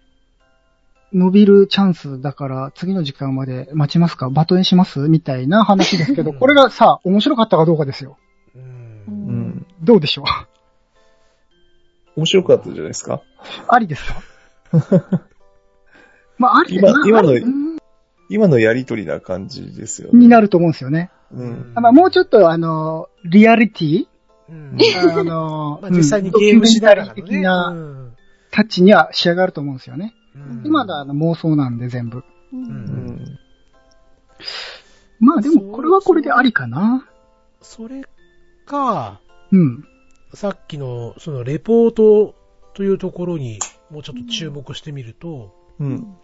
伸びるチャンスだから、次の時間まで待ちますか？バトンします？みたいな話ですけど、うんこれがさ、面白かったかどうかですよ。う。うん。どうでしょう？面白かったじゃないですか？ありですかまあ、あり今まあ今の今のやりとりな感じですよね。になると思うんですよね。うん。あまあ、もうちょっと、あの、リアリティ？うんあの、まあ実際にゲームしながらのね。ドキュメンタリー的なうんタッチには仕上がると思うんですよね。うん今だあの妄想なんで全部。ううんん。まあでもこれはこれでありかな。それか、うん。さっきの、その、レポートというところに、もうちょっと注目してみると、うん。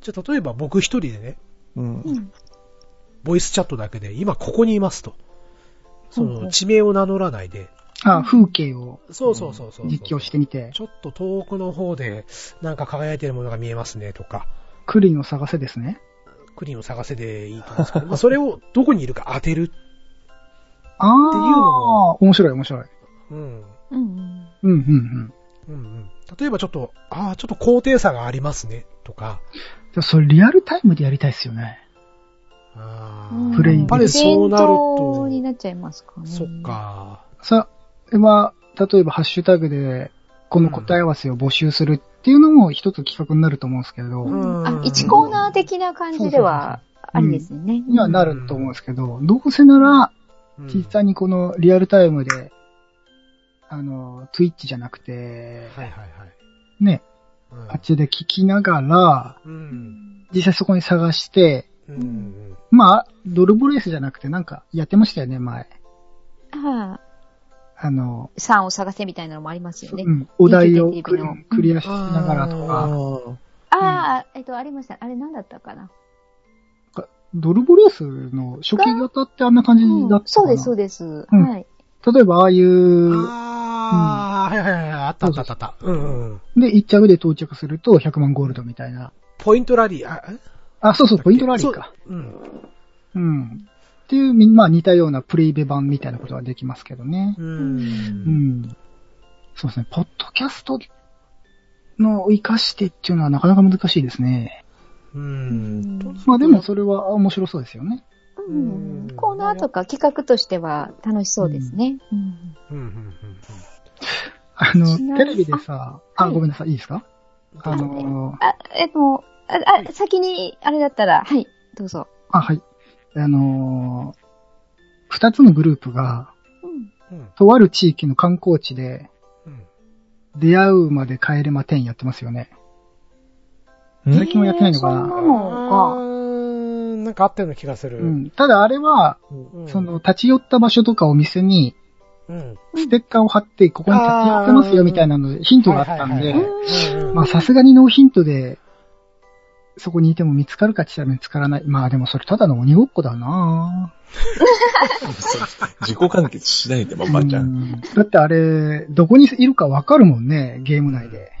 じゃあ、例えば僕一人でね、うんう。んボイスチャットだけで、今ここにいますと。その、地名を名乗らないで、あ風景をそうそうそうそう。実況してみて、ちょっと遠くの方で、なんか輝いてるものが見えますね、とか、クリンを探せですね。クリーンを探せでいいと思うんですけど、まあ、それをどこにいるか当てる。ああ、っていうのも面白い面白い。うん。うんうんうんうん。うんうん。例えばちょっと、ああ、ちょっと高低差がありますね、とか。それリアルタイムでやりたいですよね。プレイやっぱりそうなるイベントと、になっちゃいますかね。そっ。か。さ、まあ、例えばハッシュタグで、この答え合わせを募集するっていうのも一つ企画になると思うんですけど、うんあ、1コーナー的な感じではありですよね。にはなると思うんですけど、どうせなら、うん実際にこのリアルタイムで、あの、Twitch じゃなくて、はいはいはい。ね、うんあっちで聞きながら、うん。実際そこに探して、うんうんまあ、ドルブレースじゃなくてなんかやってましたよね、前。はあの、い。3を探せみたいなのもありますよねう。ん、お題をクのクリアしながらとあか、ーああ、えっと、ありました。あれ何だったかな？ドルブレースの初期型ってあんな感じだったかな、そうです、そうです。うんはい。例えば、ああいう、ああ、はいはいはい、あったあったあったあった。うんうん。で、1着で到着すると100万ゴールドみたいな。ポイントラリー、あ、え？あ、そうそう、ポイントラリーか。そう。うん。うん。っていう、みまあ似たようなプレイベ版みたいなことはできますけどね。う。うんん。そうですね、ポッドキャストの活かしてっていうのはなかなか難しいですね。うん。まあでもそれは面白そうですよね。うんコーナーとか企画としては楽しそうですね。うんうんうんうんあの、ちなみにテレビでさ、あ、はいごめんなさい、いいですか？あの、あ、えっと、あ、あ先に、あれだったら、はい、どうぞ。あ、はい。あのー二つのグループが、うん。うんとある地域の観光地で、うん出会うまで帰れま10やってますよね。ん最近もやってないのかなえーそんなあのーなんかあったような気がする。うん。ただあれは、うんその、、立ち寄った場所とかお店に、うん。ステッカーを貼って、ここに立ち寄ってますよみたいなので、ヒントがあったんではいはいはい、はいまあさすがにノーヒントで、そこにいても見つかるかって言ったら見つからない。まあでもそれただの鬼ごっこだな 自己完結しないで、まばちゃ。うんんだってあれ、どこにいるかわかるもんね、ゲーム内で。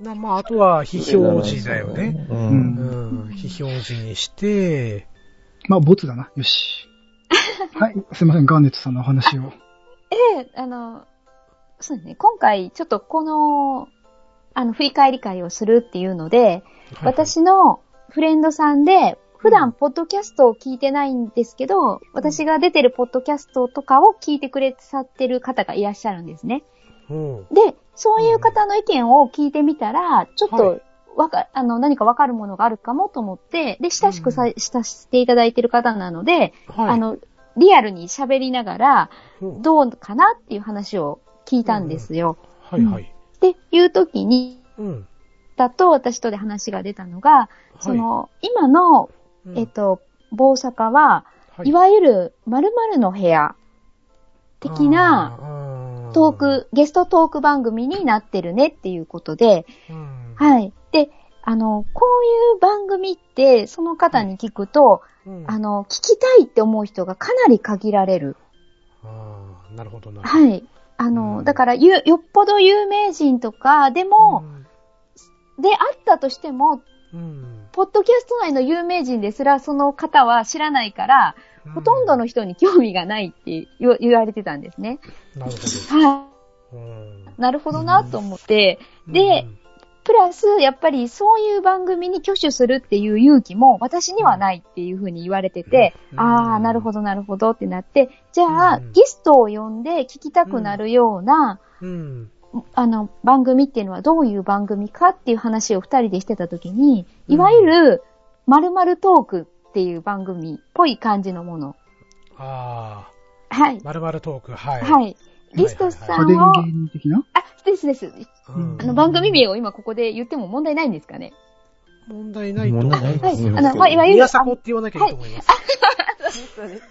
なまあ、あとは非表示だよね。う。うんうん。非表示にして、まあ、ボツだな。よし。はい、すいません、ガーネットさんのお話を。ええ、あの、そうですね。今回、ちょっとこの、あの、振り返り会をするっていうので、私のフレンドさんで、普段、ポッドキャストを聞いてないんですけど、私が出てるポッドキャストとかを聞いてくれさってる方がいらっしゃるんですね。うん。で、そういう方の意見を聞いてみたら、ちょっはとわか、あの、何かわかるものがあるかもと思って、で、親しくさ、うん親していただいてる方なので、はい。あの、リアルに喋りながら、うん、どうかなっていう話を聞いたんですよ。はいはい。っていう時に、うん。だと私とで話が出たのが、そはい、の、今の、うんえっ、と、棒坂は、、はいわゆる〇〇の部屋的ななトー、ク、ゲストトーク番組になってるねっていうことで、うんはい。で、あの、こういう番組って、その方に聞くと、うんあの、聞きたいって思う人がかなり限られる。あーなるほどなるほど。はい。あの、うん。だから、ゆ、よっぽど有名人とかでも、であったとしても、うん、うんポッドキャスト内の有名人ですら、その方は知らないから、ほとんどの人に興味がないって言われてたんですね。なるほはど。うん。い。なるほどなと思って、で、プラス、やっぱりそういう番組に挙手するっていう勇気も私にはないっていうふうに言われてて、うんああ、なるほどなるほどってなって、じゃあ、うんゲストを呼んで聞きたくなるような、うん。あの、番組っていうのはどういう番組かっていう話を二人でしてた時に、うんいわゆる、〇〇トークっていう番組っぽい感じのもの。あはいあ、。まるまるトーク、はい。はい。リストさ家電んを、芸人的な？あ、ですです。うんあの、番組名を今ここで言っても問題ないんですかね？問題ないと問題ないはい。ですねあの、まあ、いわゆる、宮迫って言わなきゃいいと思います。そうです。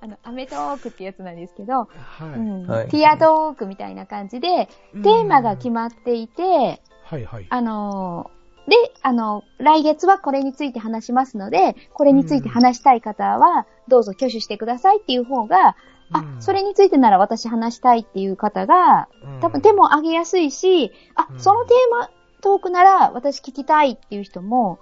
あの、アメトークってやつなんですけど、はい。うんはいティアトークみたいな感じで、テーマが決まっていて、はいはい。あのーで、あの、来月はこれについて話しますので、これについて話したい方は、どうぞ挙手してくださいっていう方が、あう、ん。それについてなら私話したいっていう方が、多分手も上げやすいし、あう、ん。そのテーマ、トークなら私聞きたいっていう人も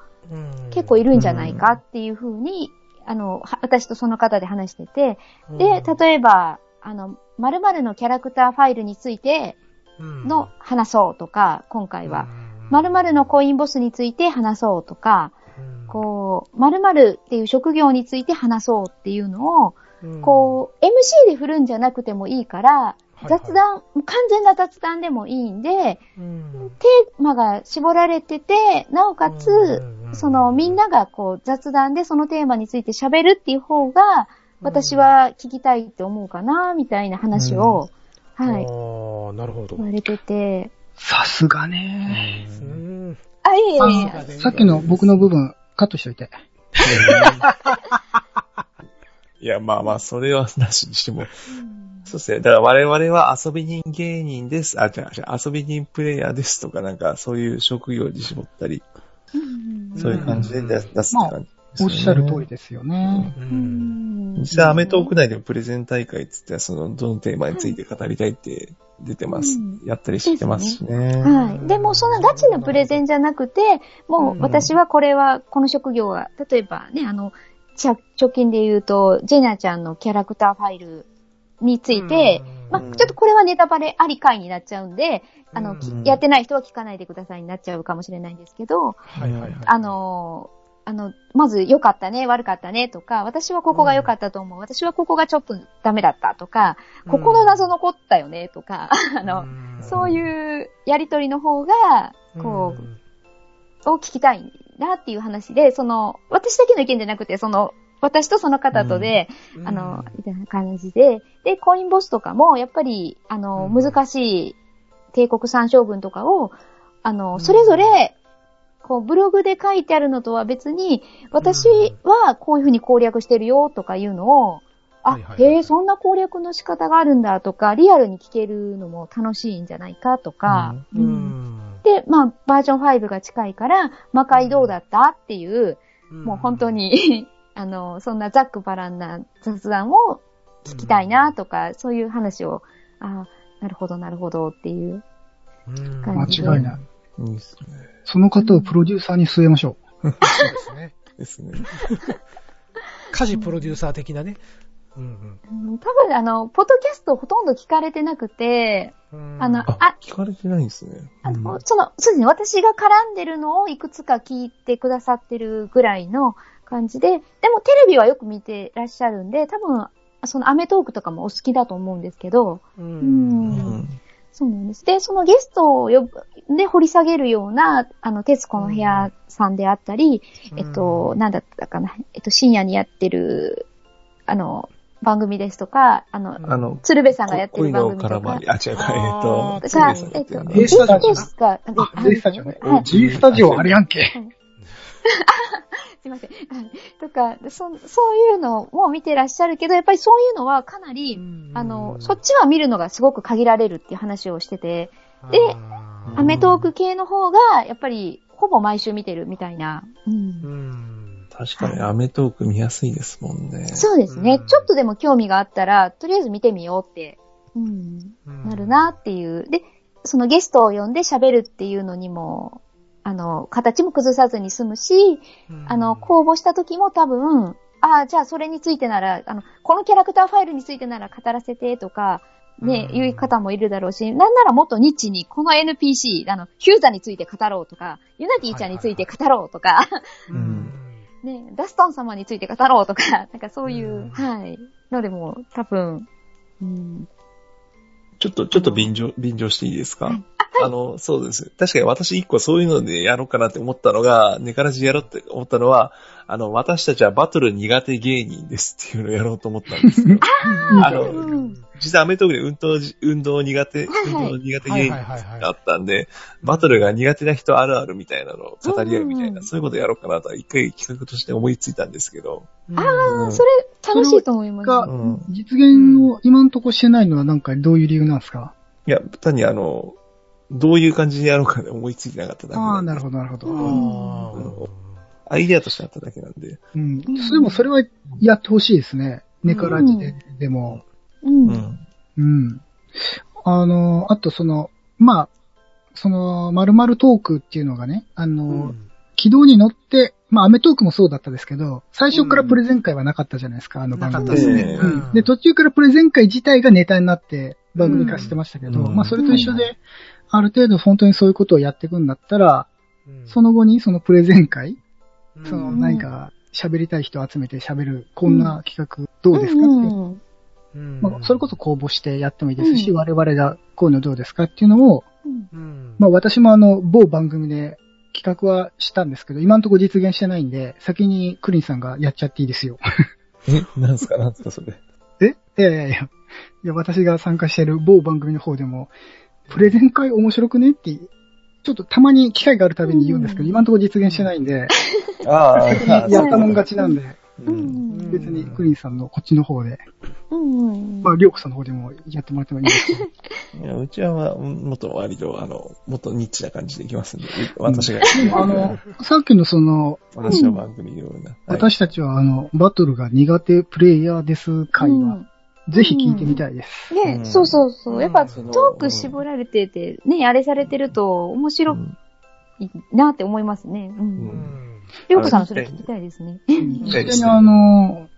結構いるんじゃないかっていうふうに、あの、は私とその方で話してて、で、例えば、あの、〇〇のキャラクターファイルについての話そうとか、今回は、〇〇のコインボスについて話そうとか、こう、〇〇っていう職業について話そうっていうのを、うん、こう、MC で振るんじゃなくてもいいから、はいはい。雑談、完全な雑談でもいいんで、うん、テーマが絞られてて、なおかつ、うんそのみんながこう雑談でそのテーマについて喋るっていう方が、私は聞きたいって思うかな、みたいな話を、はい、ああ、なるほど。言われてて、さすがね。うん。あ、いえいえ、さっきの僕の部分、カットしといて。いや、まあまあ、それはなしにしても。そうですね。だから我々は遊び人芸人です。あ、違う違う、遊び人プレイヤーですとか、なんかそういう職業に絞ったり、うんそういう感じで出す出すって感じですよね、おっしゃる通りですよね。う。うんん実際アメトーク内でもプレゼン大会っつって、その、どのテーマについて語りたいって出てます。うんやったりしてますしね。はい。でも、そんなガチのプレゼンじゃなくて、もう私はこれは、この職業は、例えばね、あの、直近で言うと、ジェナちゃんのキャラクターファイルについて、まちょっとこれはネタバレあり回になっちゃうんで、あの、やってない人は聞かないでくださいになっちゃうかもしれないんですけど、はいはいはい。あのーあの、まず良かったね、悪かったねとか、私はここが良かったと思う、私はここがちょっとダメだったとか、ここの謎残ったよねとか、あの、そういうやりとりの方が、こう、を聞きたいなっていう話で、その、私だけの意見じゃなくて、その、私とその方とで、うん、あの、みたいな感じで、で、コインボスとかも、やっぱり、あの、うん。難しい帝国三将軍とかを、あうん。の、それぞれ、こう、ブログで書いてあるのとは別に、私はこういうふうに攻略してるよとかいうのを、あ、へえ、そんな攻略の仕方があるんだとか、リアルに聞けるのも楽しいんじゃないかとか、ううん。ん。で、まあ、バージョン5が近いから、魔界どうだった？っていう、もう本当。に、あの、そんなざっくばらんな雑談を聞きたいなとか、そういう話を、あなるほど、なるほどっていう。うん。感間じ違いない。いいですね。その方をプロデューサーに据えましょ そうですね。ですね。家事プロデューサー的なね。うんうん多分、あの、ポッドキャストほとんど聞かれてなくて、うん。あのああ、聞かれてないんですね。あの、その、そうですね、私が絡んでるのをいくつか聞いてくださってるぐらいの感じで、でもテレビはよく見てらっしゃるんで、多分、そのアメトークとかもお好きだと思うんですけど、う。うんうんん。そうなんです。で、そのゲストを呼ぶ、で、掘り下げるような、あの、徹子の部屋さんであったり、えっと、なんだったかな、えっと、深夜にやってる、あの、番組ですとか、あの、あの、鶴瓶さんがやってる恋の番組とか。絡まり、あ、違うか、えっと、が、鶴えっと A スタジオかなですか、あ、G スタジオね。はい。G スタジオあれやんけ。すいません。はい。とか、そ、そういうのも見てらっしゃるけど、やっぱりそういうのはかなり、あの、そっちは見るのがすごく限られるっていう話をしてて、でアメトーク系の方が、やっぱり、ほぼ毎週見てるみたいな。うん。うん。確かにアメトーク見やすいですもんね。そうですね、うん。ちょっとでも興味があったら、とりあえず見てみようって、うん、なるなっていう。で、そのゲストを呼んで喋るっていうのにも、あの、形も崩さずに済むし、うん。あの、公募した時も多分、ああ、じゃあそれについてなら、あの、このキャラクターファイルについてなら語らせてとか、ね、うん。いう方もいるだろうし、なんならもっとニッチに、この NPC、あの、ヒューザについて語ろうとか、ユナティちゃんについて語ろうとか、うん。ね、ダストン様について語ろうとか、なんかそういう、うんはい。のでも、多分、うん、ちょっと、ちょっと便乗、便乗していいですか、はいあの、そうです。確かに私一個そういうのでやろうかなって思ったのが、ネカラジやろうって思ったのは、あの、私たちはバトル苦手芸人ですっていうのをやろうと思ったんですよ。あのうん実はアメトークで運動じ、運動苦手、はいはい運動苦手はい芸人はいはいはいがあったんで、バトルが苦手な人あるあるみたいなのを語り合うみたいな、うんそういうことやろうかなとは一回企画として思いついたんですけど。ああ、うんそれ楽しいと思います。がうん実現を今んとこしてないのはなんかどういう理由なんですか？いや、単にあの、どういう感じでやろうかで思いついてなかっただけああ、なるど。ほど、なるほど。アイデアとしてあっただけなんで。うん。うんそれも、それはやってほしいですね。ネカラジで、でも。うん。うん。うん。あの、あとその、まあ、その、〇〇トークっていうのがね、あの、うん。軌道に乗って、まあ、アメトークもそうだったですけど、最初からプレゼン会はなかったじゃないですか、あの番組。なかったですね。ええうん。で、途中からプレゼン会自体がネタになって番組化してましたけど、うん。まあ、それと一緒で、ある程度本当にそういうことをやっていくんだったら、うん。その後にそのプレゼン会、うん。そのうん何か喋りたい人を集めて喋る、こんな企画どうですかって。いまあ、それこそ公募してやってもいいですし、うん。我々がこういうのどうですかっていうのを、うん。うんまあ私もあの、某番組で企画はしたんですけど、今のところ実現してないんで、先にクリンさんがやっちゃっていいですよ。え、なんすか？なんすかそれ？え？いやいやいや。いや、私が参加している某番組の方でも、プレゼン会面白くねって、ちょっとたまに機会があるたびに言うんですけど、うん。今のところ実現してないんで、ああ、やったもん勝ちなんで、別にクリンさんのこっちの方で、うん。うんまあ、りょうこさんの方でもやってもらってもいいです。けど、いやうちは、まあ、もっと割と、あの、もっとニッチな感じでいきますんで、私が、あの、さっきのその、私の番組のような。はい私たちはあの、バトルが苦手プレイヤーです会は、ぜひ聞いてみたいです。ね、うん。そうそうそう。やっぱトーク絞られてて、ね、あれされてると面白うん。いなって思いますね。う。うんんりょうこさんそれ聞きたいですね。実際にあの、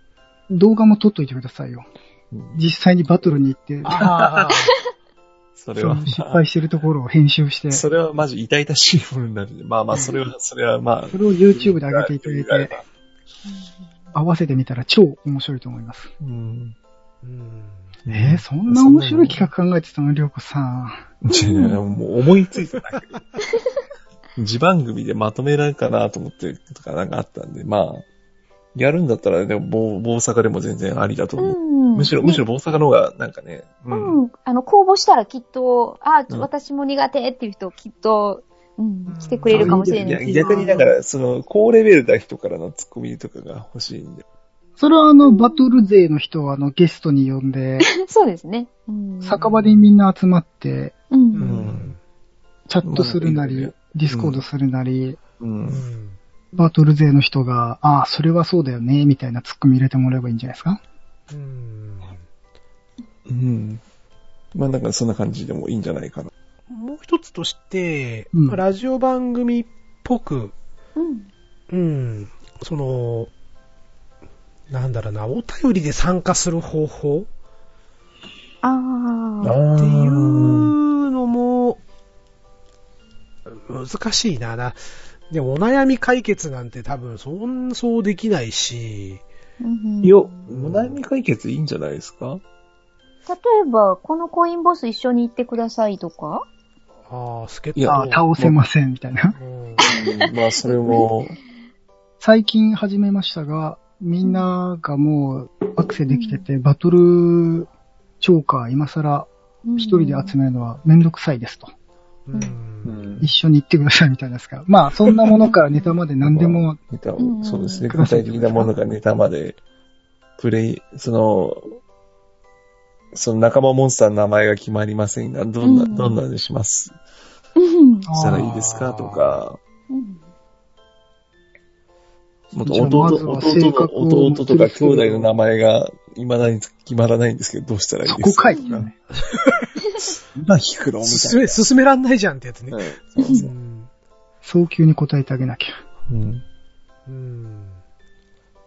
動画も撮っといてくださいよ。うん実際にバトルに行って、あ それは、失敗してるところを編集して、そそれはマジ痛々しいものになるんで、まあまあ、それは、それはまあ。れを YouTube で上げていただいて、合わせてみたら超面白いと思います。うん。ーうんえー、そんな面白い企画考えてたの、りょうこさん。違うもう思いついただけ。自番組でまとめられるかなと思ってとかなんかあったんで、まあ、やるんだったら、でも、棒棒坂でも全然ありだと思う。うん。むしろ、むしろ棒坂の方が、なんかね、ううん。ん。あの、公募したらきっと、あ、うん私も苦手っていう人きっと、うん、来てくれるかもしれいやないし。逆にだから、その、高レベルな人からのツッコミとかが欲しいんで。それはあの、バトル勢の人をあの、ゲストに呼んで、そうですね。うん。酒場でみんな集まって、う。うんんチャットするなりディスコードするなり、う。うんんバトル勢の人が、ああ、それはそうだよね、みたいなツッコミ入れてもらえばいいんじゃないですか？うんうん。まあなんかそんな感じでもいいんじゃないかな。もう一つとして、うんまあラジオ番組っぽく、うん。うん、その、なんだろうな、お便りで参加する方法ああ。っていうのも、難しいな。なでも、お悩み解決なんて多分、そん、そうできないし、うんいや、お悩み解決いいんじゃないですか？えば、このコインボス一緒に行ってくださいとか？ああ、助っいや倒せません、みたいな。まあ、それも、最近始めましたが、みんながもうアクセできてて、バトルチョーカー今更一人で集めるのはめんどくさいですと。うん。うん一緒に行ってくださいみたいなですか。ら。まあ、そんなものからネタまで何でも、ネタそうですね。具体的なものがネタまで、プレイ、その、その仲間モンスターの名前が決まりませんが、どんな、うん。どんなにします？うん。したらいいですか？とか、うんもっと弟、弟とか兄弟の名前が未だに決まらないんですけど、どうしたらいいそこですか？かいってね。今引くの？みた進め、いな。進めらんないじゃんってやつね。はいそうそううん早急に答えてあげなきゃ。うんうん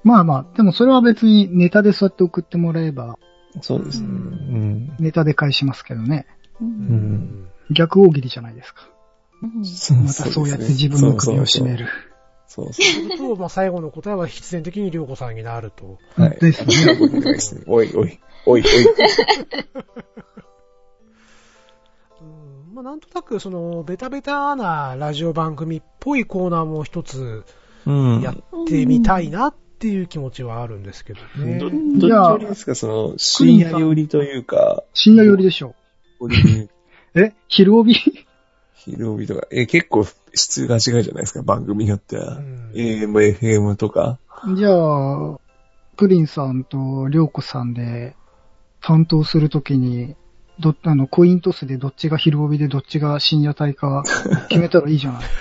まあまあ、でもそれは別にネタでそうやって送ってもらえば、そうですね。ううん。ネタで返しますけどね。ううんん逆大喜利じゃないですか。うんまたそうやって自分の首を絞める。そうそうそうすると、まあ、最後の答えは必然的にりょうこさんになると。そう。はい。ですねおいおい、おいおい。うんまあ、なんとなく、その、ベタベタなラジオ番組っぽいコーナーも一つうん。やってみたいなっていう気持ちはあるんですけどね。ど、どっちよりですか、その、深夜寄りというか、深夜寄りでしょう。え？昼帯？昼帯とか、え、結構質が違うじゃないですか、番組によっては。うん AM、FM とか。じゃあ、プリンさんとりょうこさんで担当するときに、ど、あの、コイントスでどっちが昼帯でどっちが深夜帯か決めたらいいじゃない。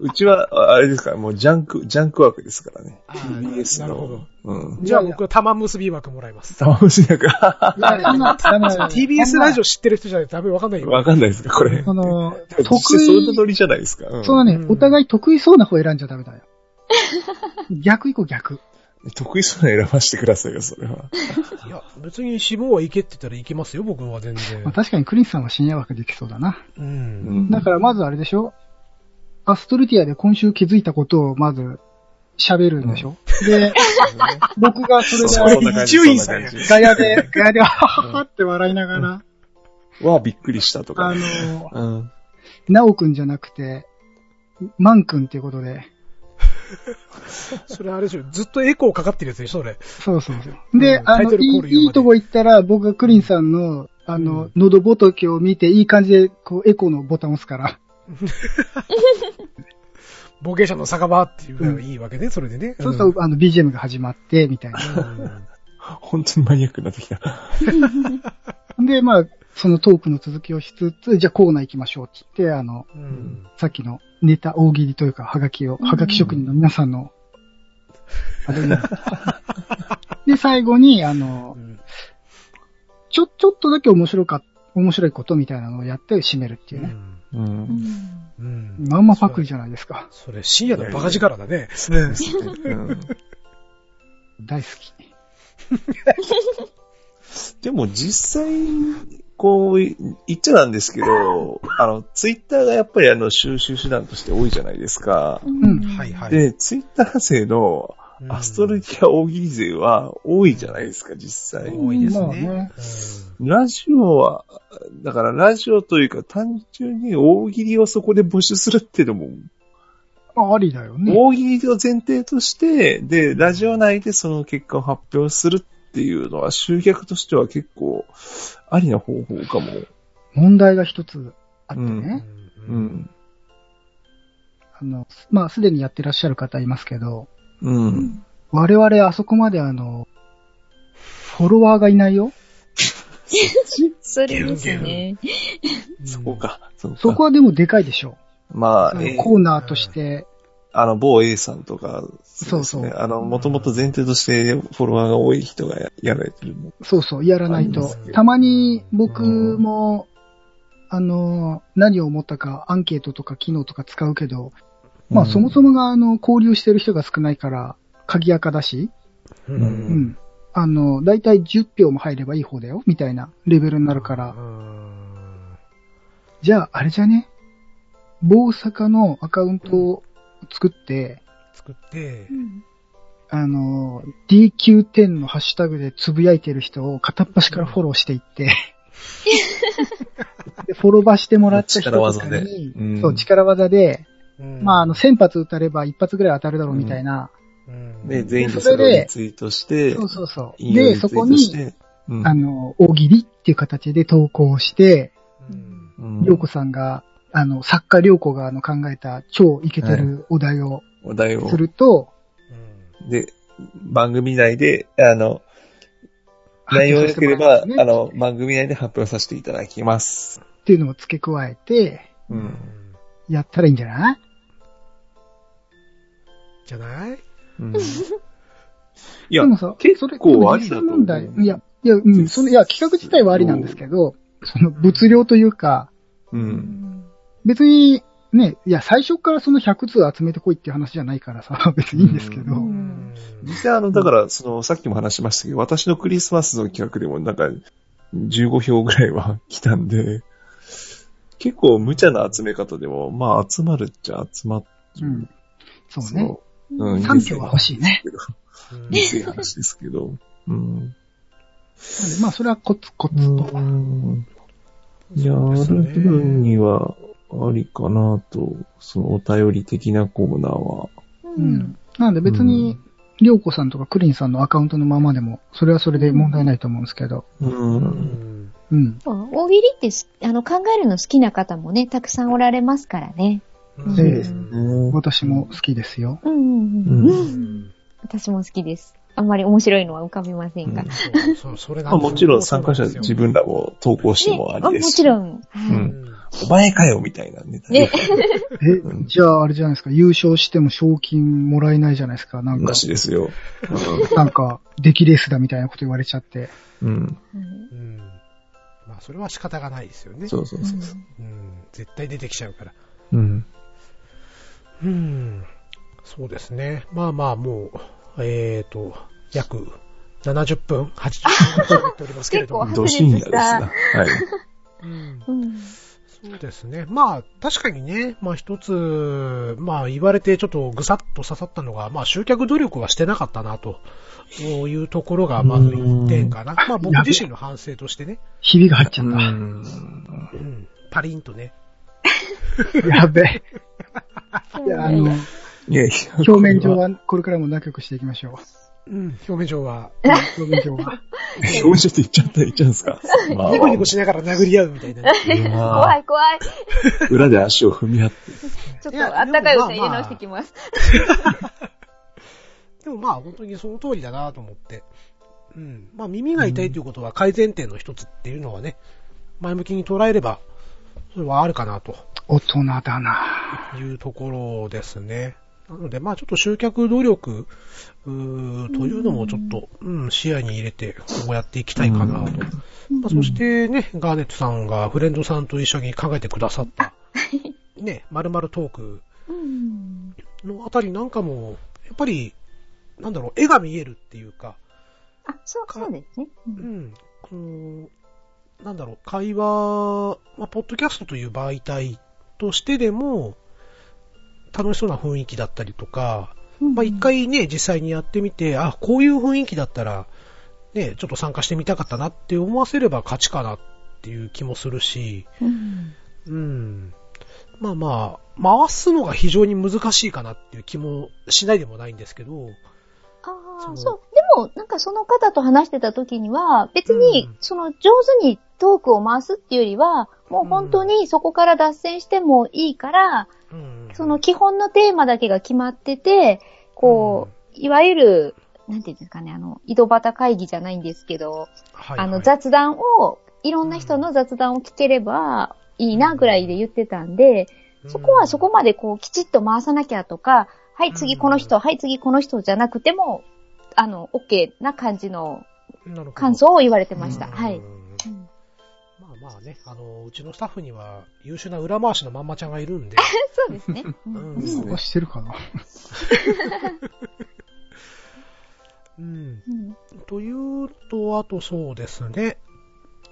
うちは、あれですから、もうジャンク、ジャンク枠ですからね。TBS なるほどの。うん。じゃあ僕は玉結び枠もらいます。玉結びなんか、いや、そんな、ダメだよ TBS ラジオ知ってる人じゃないとダメわかんないよ。わかんないですか、これ。その、実 得際そういう意、ノリじゃないですか。うんそうだねう、んお互い得意そうな方選んじゃダメだよ。逆行こう逆。得意そうなの選ばしてくださいよ、それは。いや、別に志望はいけって言ったらいけますよ、僕は全然まあ、。確かにクリスさんは深夜枠できそうだな。う。うんんだからまずあれでしょ？アストルティアで今週気づいたことをまず喋るんでしょ、で、僕がそれで、感じ。伊集院さんガヤで、ガヤで、はははって笑いながら、わあ、びっくりしたとかあね。の、うん。なおくんじゃなくて、マンくんっていうことで、それあれでしょ、ずっとエコーかかってるやつでしょ、それ。そうそうそう。で、うんあの、いいいいとこ行ったら、僕がクリンさんの、あの、喉仏を見て、いい感じで、こう、エコーのボタンを押すから。冒険者の酒場っていうのがいいわけね、それでね。そうすると、あの、BGM が始まって、みたいな。うん本当にマニアックになってきた。で、まあ、そのトークの続きをしつつ、じゃあコーナー行きましょうって言って、あの、うんさっきのネタ大喜利というか、はがきを、うんはがき職人の皆さんの、あれね で、最後に、あのう、んちょ、ちょっとだけ面白か、面白いことみたいなのをやって締めるっていうね。う。うんんうんまんまパクリじゃないですか。それ、深夜のバカ力だね。うん大好き。でも実際、こう、言っちゃなんですけど、あの、ツイッターがやっぱりあの、収集手段として多いじゃないですか。んはいはい。で、ツイッター勢のうんアストルティア大喜利勢は多いじゃないですか、実際。多いですまあねね。ラジオは、だからラジオというか単純に大喜利をそこで募集するっていうのも、まあ、ありだよね。大喜利を前提として、で、ラジオ内でその結果を発表するっていうのは集客としては結構ありな方法かも。問題が一つあってうね。んうん。あの、まあ、すでにやってらっしゃる方いますけど、うん。我々あそこまであの、フォロワーがいないよ。それですね。そこか。そこか。そこはでもでかいでしょまあ、う。えーコーナーとして、あの、某 A さんとか、そうそう。ですね。あの、もともと前提としてフォロワーが多い人がややられてる。の。そうそう、やらないと。たまに僕も、あの、何を思ったかアンケートとか機能とか使うけど、まあそもそもがあの、交流してる人が少ないから、鍵垢だし、ううん。うん。ん。あの、だいたい10票も入ればいい方だよ、みたいなレベルになるから。う。ん。じゃあ、あれじゃね？某坂のアカウントを作って、作って。う、んあの、DQ10 のハッシュタグでつぶやいてる人を片っ端からフォローしていって、でフォローバーしてもらった人とか力技で。に、うん。そう、力技で、うん。まあ、あの、1000発撃たれば一発ぐらい当たるだろうみたいな、うん。で、全員でそれをリツイートして、そうそうそう。で、そこに、あの、大喜利っていう形で投稿して、うん。うん。りょうこさんが、あの、作家りょうこがあの考えた超イケてるお題をお題をす。ると、で、番組内で、あの、内容良ければ、ねあの、番組内で発表させていただきます。っていうのを付け加えて、う。うんんやったらいいんじゃない？じゃない？うん いやで、もさ、結構ありだと思う問題。いや、いや、うん、その、いや、企画自体はありなんですけど、その物量というか、うん。別に、ね、いや、最初からその100通集めてこいっていう話じゃないからさ、別にいいんですけど、う実際あの、だから、その、さっきも話しましたけど、私のクリスマスの企画でもなんか、15票ぐらいは 来たんで、結構無茶な集め方でも、まあ集まるっちゃ集まる。うん。そうね。そう。うん。3票は欲しいね。いいですよ話ですけど。うん。なんでまあ、それはコツコツと。うん。やるね分にはありかなと、そのお便り的なコーナーは。うん。なんで別に、りょうこさんとかクリンさんのアカウントのままでも、それはそれで問題ないと思うんですけど。う。うんんうん。そう大喜利ってすあの考えるの好きな方もね、たくさんおられますからね。うんそうですね。私も好きですよ。うんうんうん。うんうん私も好きです。あんまり面白いのは浮かびませんが。うんそうそうそれなんですまあもちろん参加者自分らも投稿してもありですし。もちろん。うはいんお前かよみたいなネタねえ、じゃああれじゃないですか、優勝しても賞金もらえないじゃないですか。なんかな、しですよ。なんか、出来レースだみたいなこと言われちゃって。うん。うんまあ、それは仕方がないですよね。そうそうそう。うん。絶対出てきちゃうから。うん。うん。そうですね。まあまあ、もう、えーと、約70分、80分喋っておりますけれども。結構ど深夜ですな。はい。うんうんそうですね。まあ、確かにね、まあ一つ、まあ言われてちょっとぐさっと刺さったのが、まあ集客努力はしてなかったな、というところがまず1点かな。まあ僕自身の反省としてね。ひびが入っちゃっうん。うん。パリンとね。た。やべえ。いや、あの。表面上はこれからも仲良くしていきましょうん。表面上は、う。表面上は。表情って言っちゃったら言っちゃうんですか？まあニコニコしながら殴り合うみたいな。怖い怖い。裏で足を踏み合って。ちょっとあったかい歌入れでもまあまあ直してきます。でもまあ本当にその通りだなと思って。うん。まあ耳が痛いということは改善点の一つっていうのはね、前向きに捉えれば、それはあるかなと大人だないうところですね。なのでまあちょっと集客努力、うーというのもちょっと、うん、視野に入れてこうやっていきたいかなと。まあ、そしてね、ガーネットさんがフレンドさんと一緒に考えてくださった、ね、〇〇トークうん。のあたりなんかも、やっぱり、なんだろう、絵が見えるっていうか、あ、そう、そうですね。ううんん、この、なんだろう、会話、まあ、ポッドキャストという媒体としてでも、楽しそうな雰囲気だったりとか、まあ、一、回ね、実際にやってみて、あ、こういう雰囲気だったら、ね、ちょっと参加してみたかったなって思わせれば勝ちかなっていう気もするし、うんうん。まあまあ、回すのが非常に難しいかなっていう気もしないでもないんですけど、ああ、そう。でも、なんかその方と話してた時には、別にうん、その上手にトークを回すっていうよりは、もう本当にそこから脱線してもいいから、うんその基本のテーマだけが決まってて、こう、いわゆる、なんていうんですかね、あの、井戸端会議じゃないんですけど、はいあの、はい雑談を、いろんな人の雑談を聞ければいいなぐらいで言ってたんで、そこはそこまでこう、きちっと回さなきゃとか、はい、次この人、はい、次この人じゃなくても、あの、OK な感じの感想を言われてました。うん。はい。うんまあまあね、あの、うちのスタッフには優秀な裏回しのまんまちゃんがいるんで、そうですね。うん。うん。ですねなん。かしてるかな。うん。うん。というと、あとそうですね。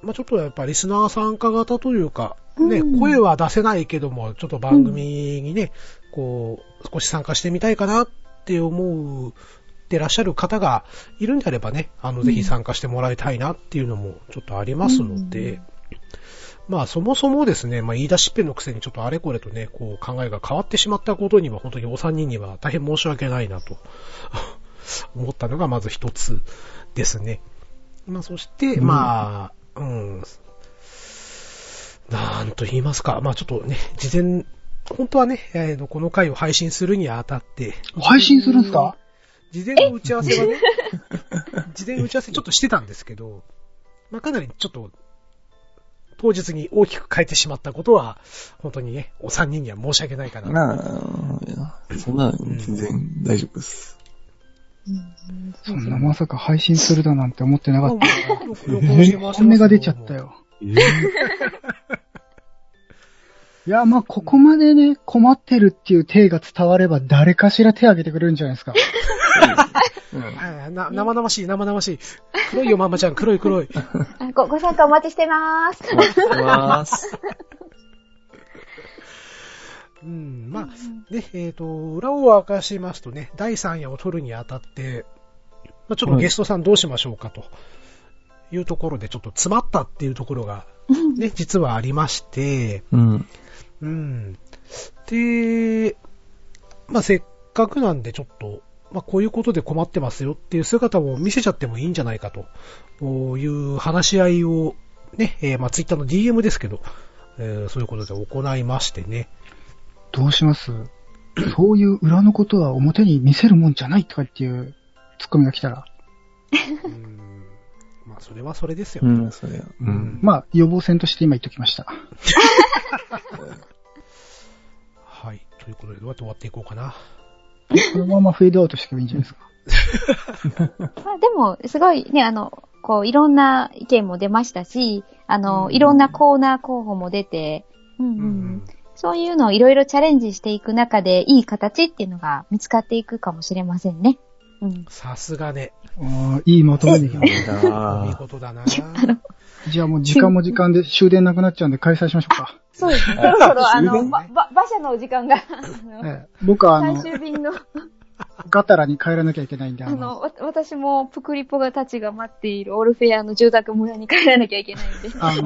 まあちょっとやっぱリスナー参加型というか、ね、うん。声は出せないけども、ちょっと番組にね、こう、少し参加してみたいかなって思うてらっしゃる方がいるんであればね、あの、ぜひ参加してもらいたいなっていうのもちょっとありますので、まあそもそもですね、まあ言い出しっぺのくせにちょっとあれこれとね、こう考えが変わってしまったことには本当にお三人には大変申し訳ないなと 思ったのがまず一つですね。まあそして、うん。まあ、うん、なんと言いますか、まあちょっとね、事前、本当はね、えーこの回を配信するにあたって、配信するんですか？事前の打ち合わせはね、事前の打ち合わせちょっとしてたんですけど、まあ、かなりちょっと、当日に大きく変えてしまったことは、本当にね、お三人には申し訳ないかな。まあ、そんな、全然大丈夫です。うんそんなまさか配信するだなんて思ってなかった。た本音が出ちゃった。よ。いや、まあ、ここまでね、困ってるっていう体が伝われば、誰かしら手挙げてくれるんじゃないですか。生々しい、生々しい。黒いよ、ママちゃん、黒い黒い。あご、ご参加お待ちしてます。お待ちしてます。うん、まあ、ね、えっ、と、裏を明かしますとね、第3夜を取るにあたって、まあ、ちょっとゲストさんどうしましょうかというところで、ちょっと詰まったっていうところが、ね、実はありまして、うん。うん。で、まあ、せっかくなんでちょっと、まあ、こういうことで困ってますよっていう姿を見せちゃってもいいんじゃないかという話し合いをね、えーまあ、ツイッターの DM ですけど、えーそういうことで行いましてね。どうします？そういう裏のことは表に見せるもんじゃないとかっていうツッコミが来たら。うん。まあ、それはそれですよ。うん、それは。ううんん。まあ、予防線として今言っときました。はい。ということで、どうやって終わっていこうかな。このままフェードアウトしていけばいいんじゃないですか。まあでも、すごいね、あの、こう、いろんな意見も出ましたし、あの、うんいろんなコーナー候補も出て、うんうんうん、そういうのをいろいろチャレンジしていく中で、いい形っていうのが見つかっていくかもしれませんね。うん。さすがね。いいまとめできまし いいあことだな。た。じゃあもう時間も時間で終電なくなっちゃうんで開催しましょうか。そうですね。そろそろ、あの、馬車のお時間が、僕はあの最、終便の、ガタラに帰らなきゃいけないんで、あの、あの、わ私もプクリポがたちが待っているオルフェアの住宅村に帰らなきゃいけないんで。あの、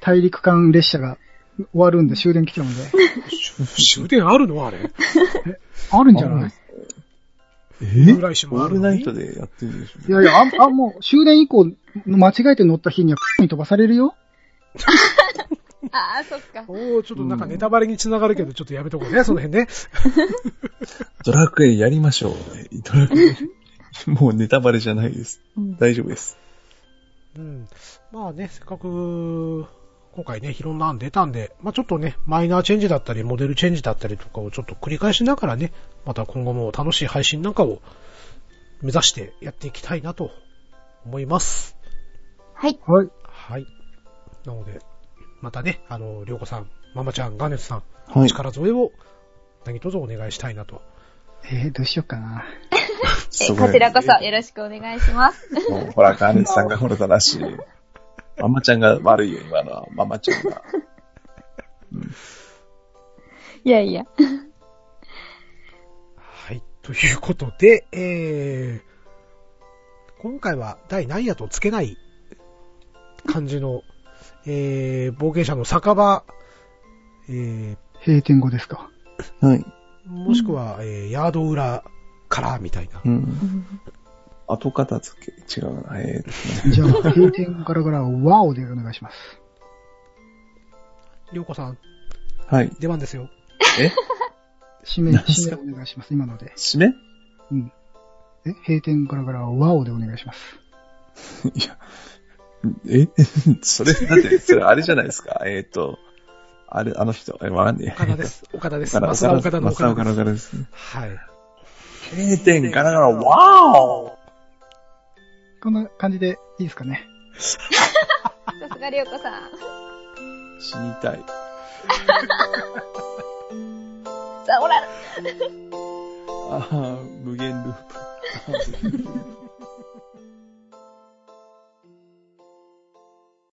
大陸間列車が終わるんで終電来ちゃうんで。終電あるの？あれ。あるんじゃない？え？来週オーもあるのにルナイトでやってるでしいやいや、あ、あもう終電以降、間違えて乗った日には、に飛ばされるよ？ああ、そっか。おー、ちょっとなんかネタバレに繋がるけど、ちょっとやめとこうね、その辺ね。ょ。ドラクエやりましょう。ドラクエ。もうネタバレじゃないです。うん大丈夫です。うん。まあね、せっかく、今回ね、いろんな案出たんで、まあちょっとね、マイナーチェンジだったり、モデルチェンジだったりとかをちょっと繰り返しながらね、また今後も楽しい配信なんかを目指してやっていきたいなと思います。はい。はい。はい。なので、またね、あの、りょうこさん、ママちゃん、ガネツさん、はい。力添えを何卒お願いしたいなと。えー、どうしようかな。え、こちらこそよろしくお願いします。ほら、カーネツさんが惚れたらしい。ママちゃんが悪いよ、今のは。ママちゃんが。いやいや。はい。ということで、えー、今回は第何夜とつけない感じの、えー、冒険者の酒場、え閉店後ですか？はい。ー、もしくは、えー、ヤード裏からみたいなう。。うんん後片付け、違うな。えー じゃあ、閉店ガラガラワオでお願いします。りょうこさん、はい。出番ですよ。え？締め、何すか？締めお願いします。今ので。締め？え、閉店ガラガラワオでお願いします。いや、え？それ、だって、それあれじゃないですか？えっ、と、あれ、あの人、え、わかんねえ。岡田です。岡田です。岡田、岡田の増田岡岡田で。田ですす。はい。閉店ガラガラ、ワオこんな感じでいいですかね？さすがりょうこさん。死にたい。さあ、おら、ああ、無限ループ。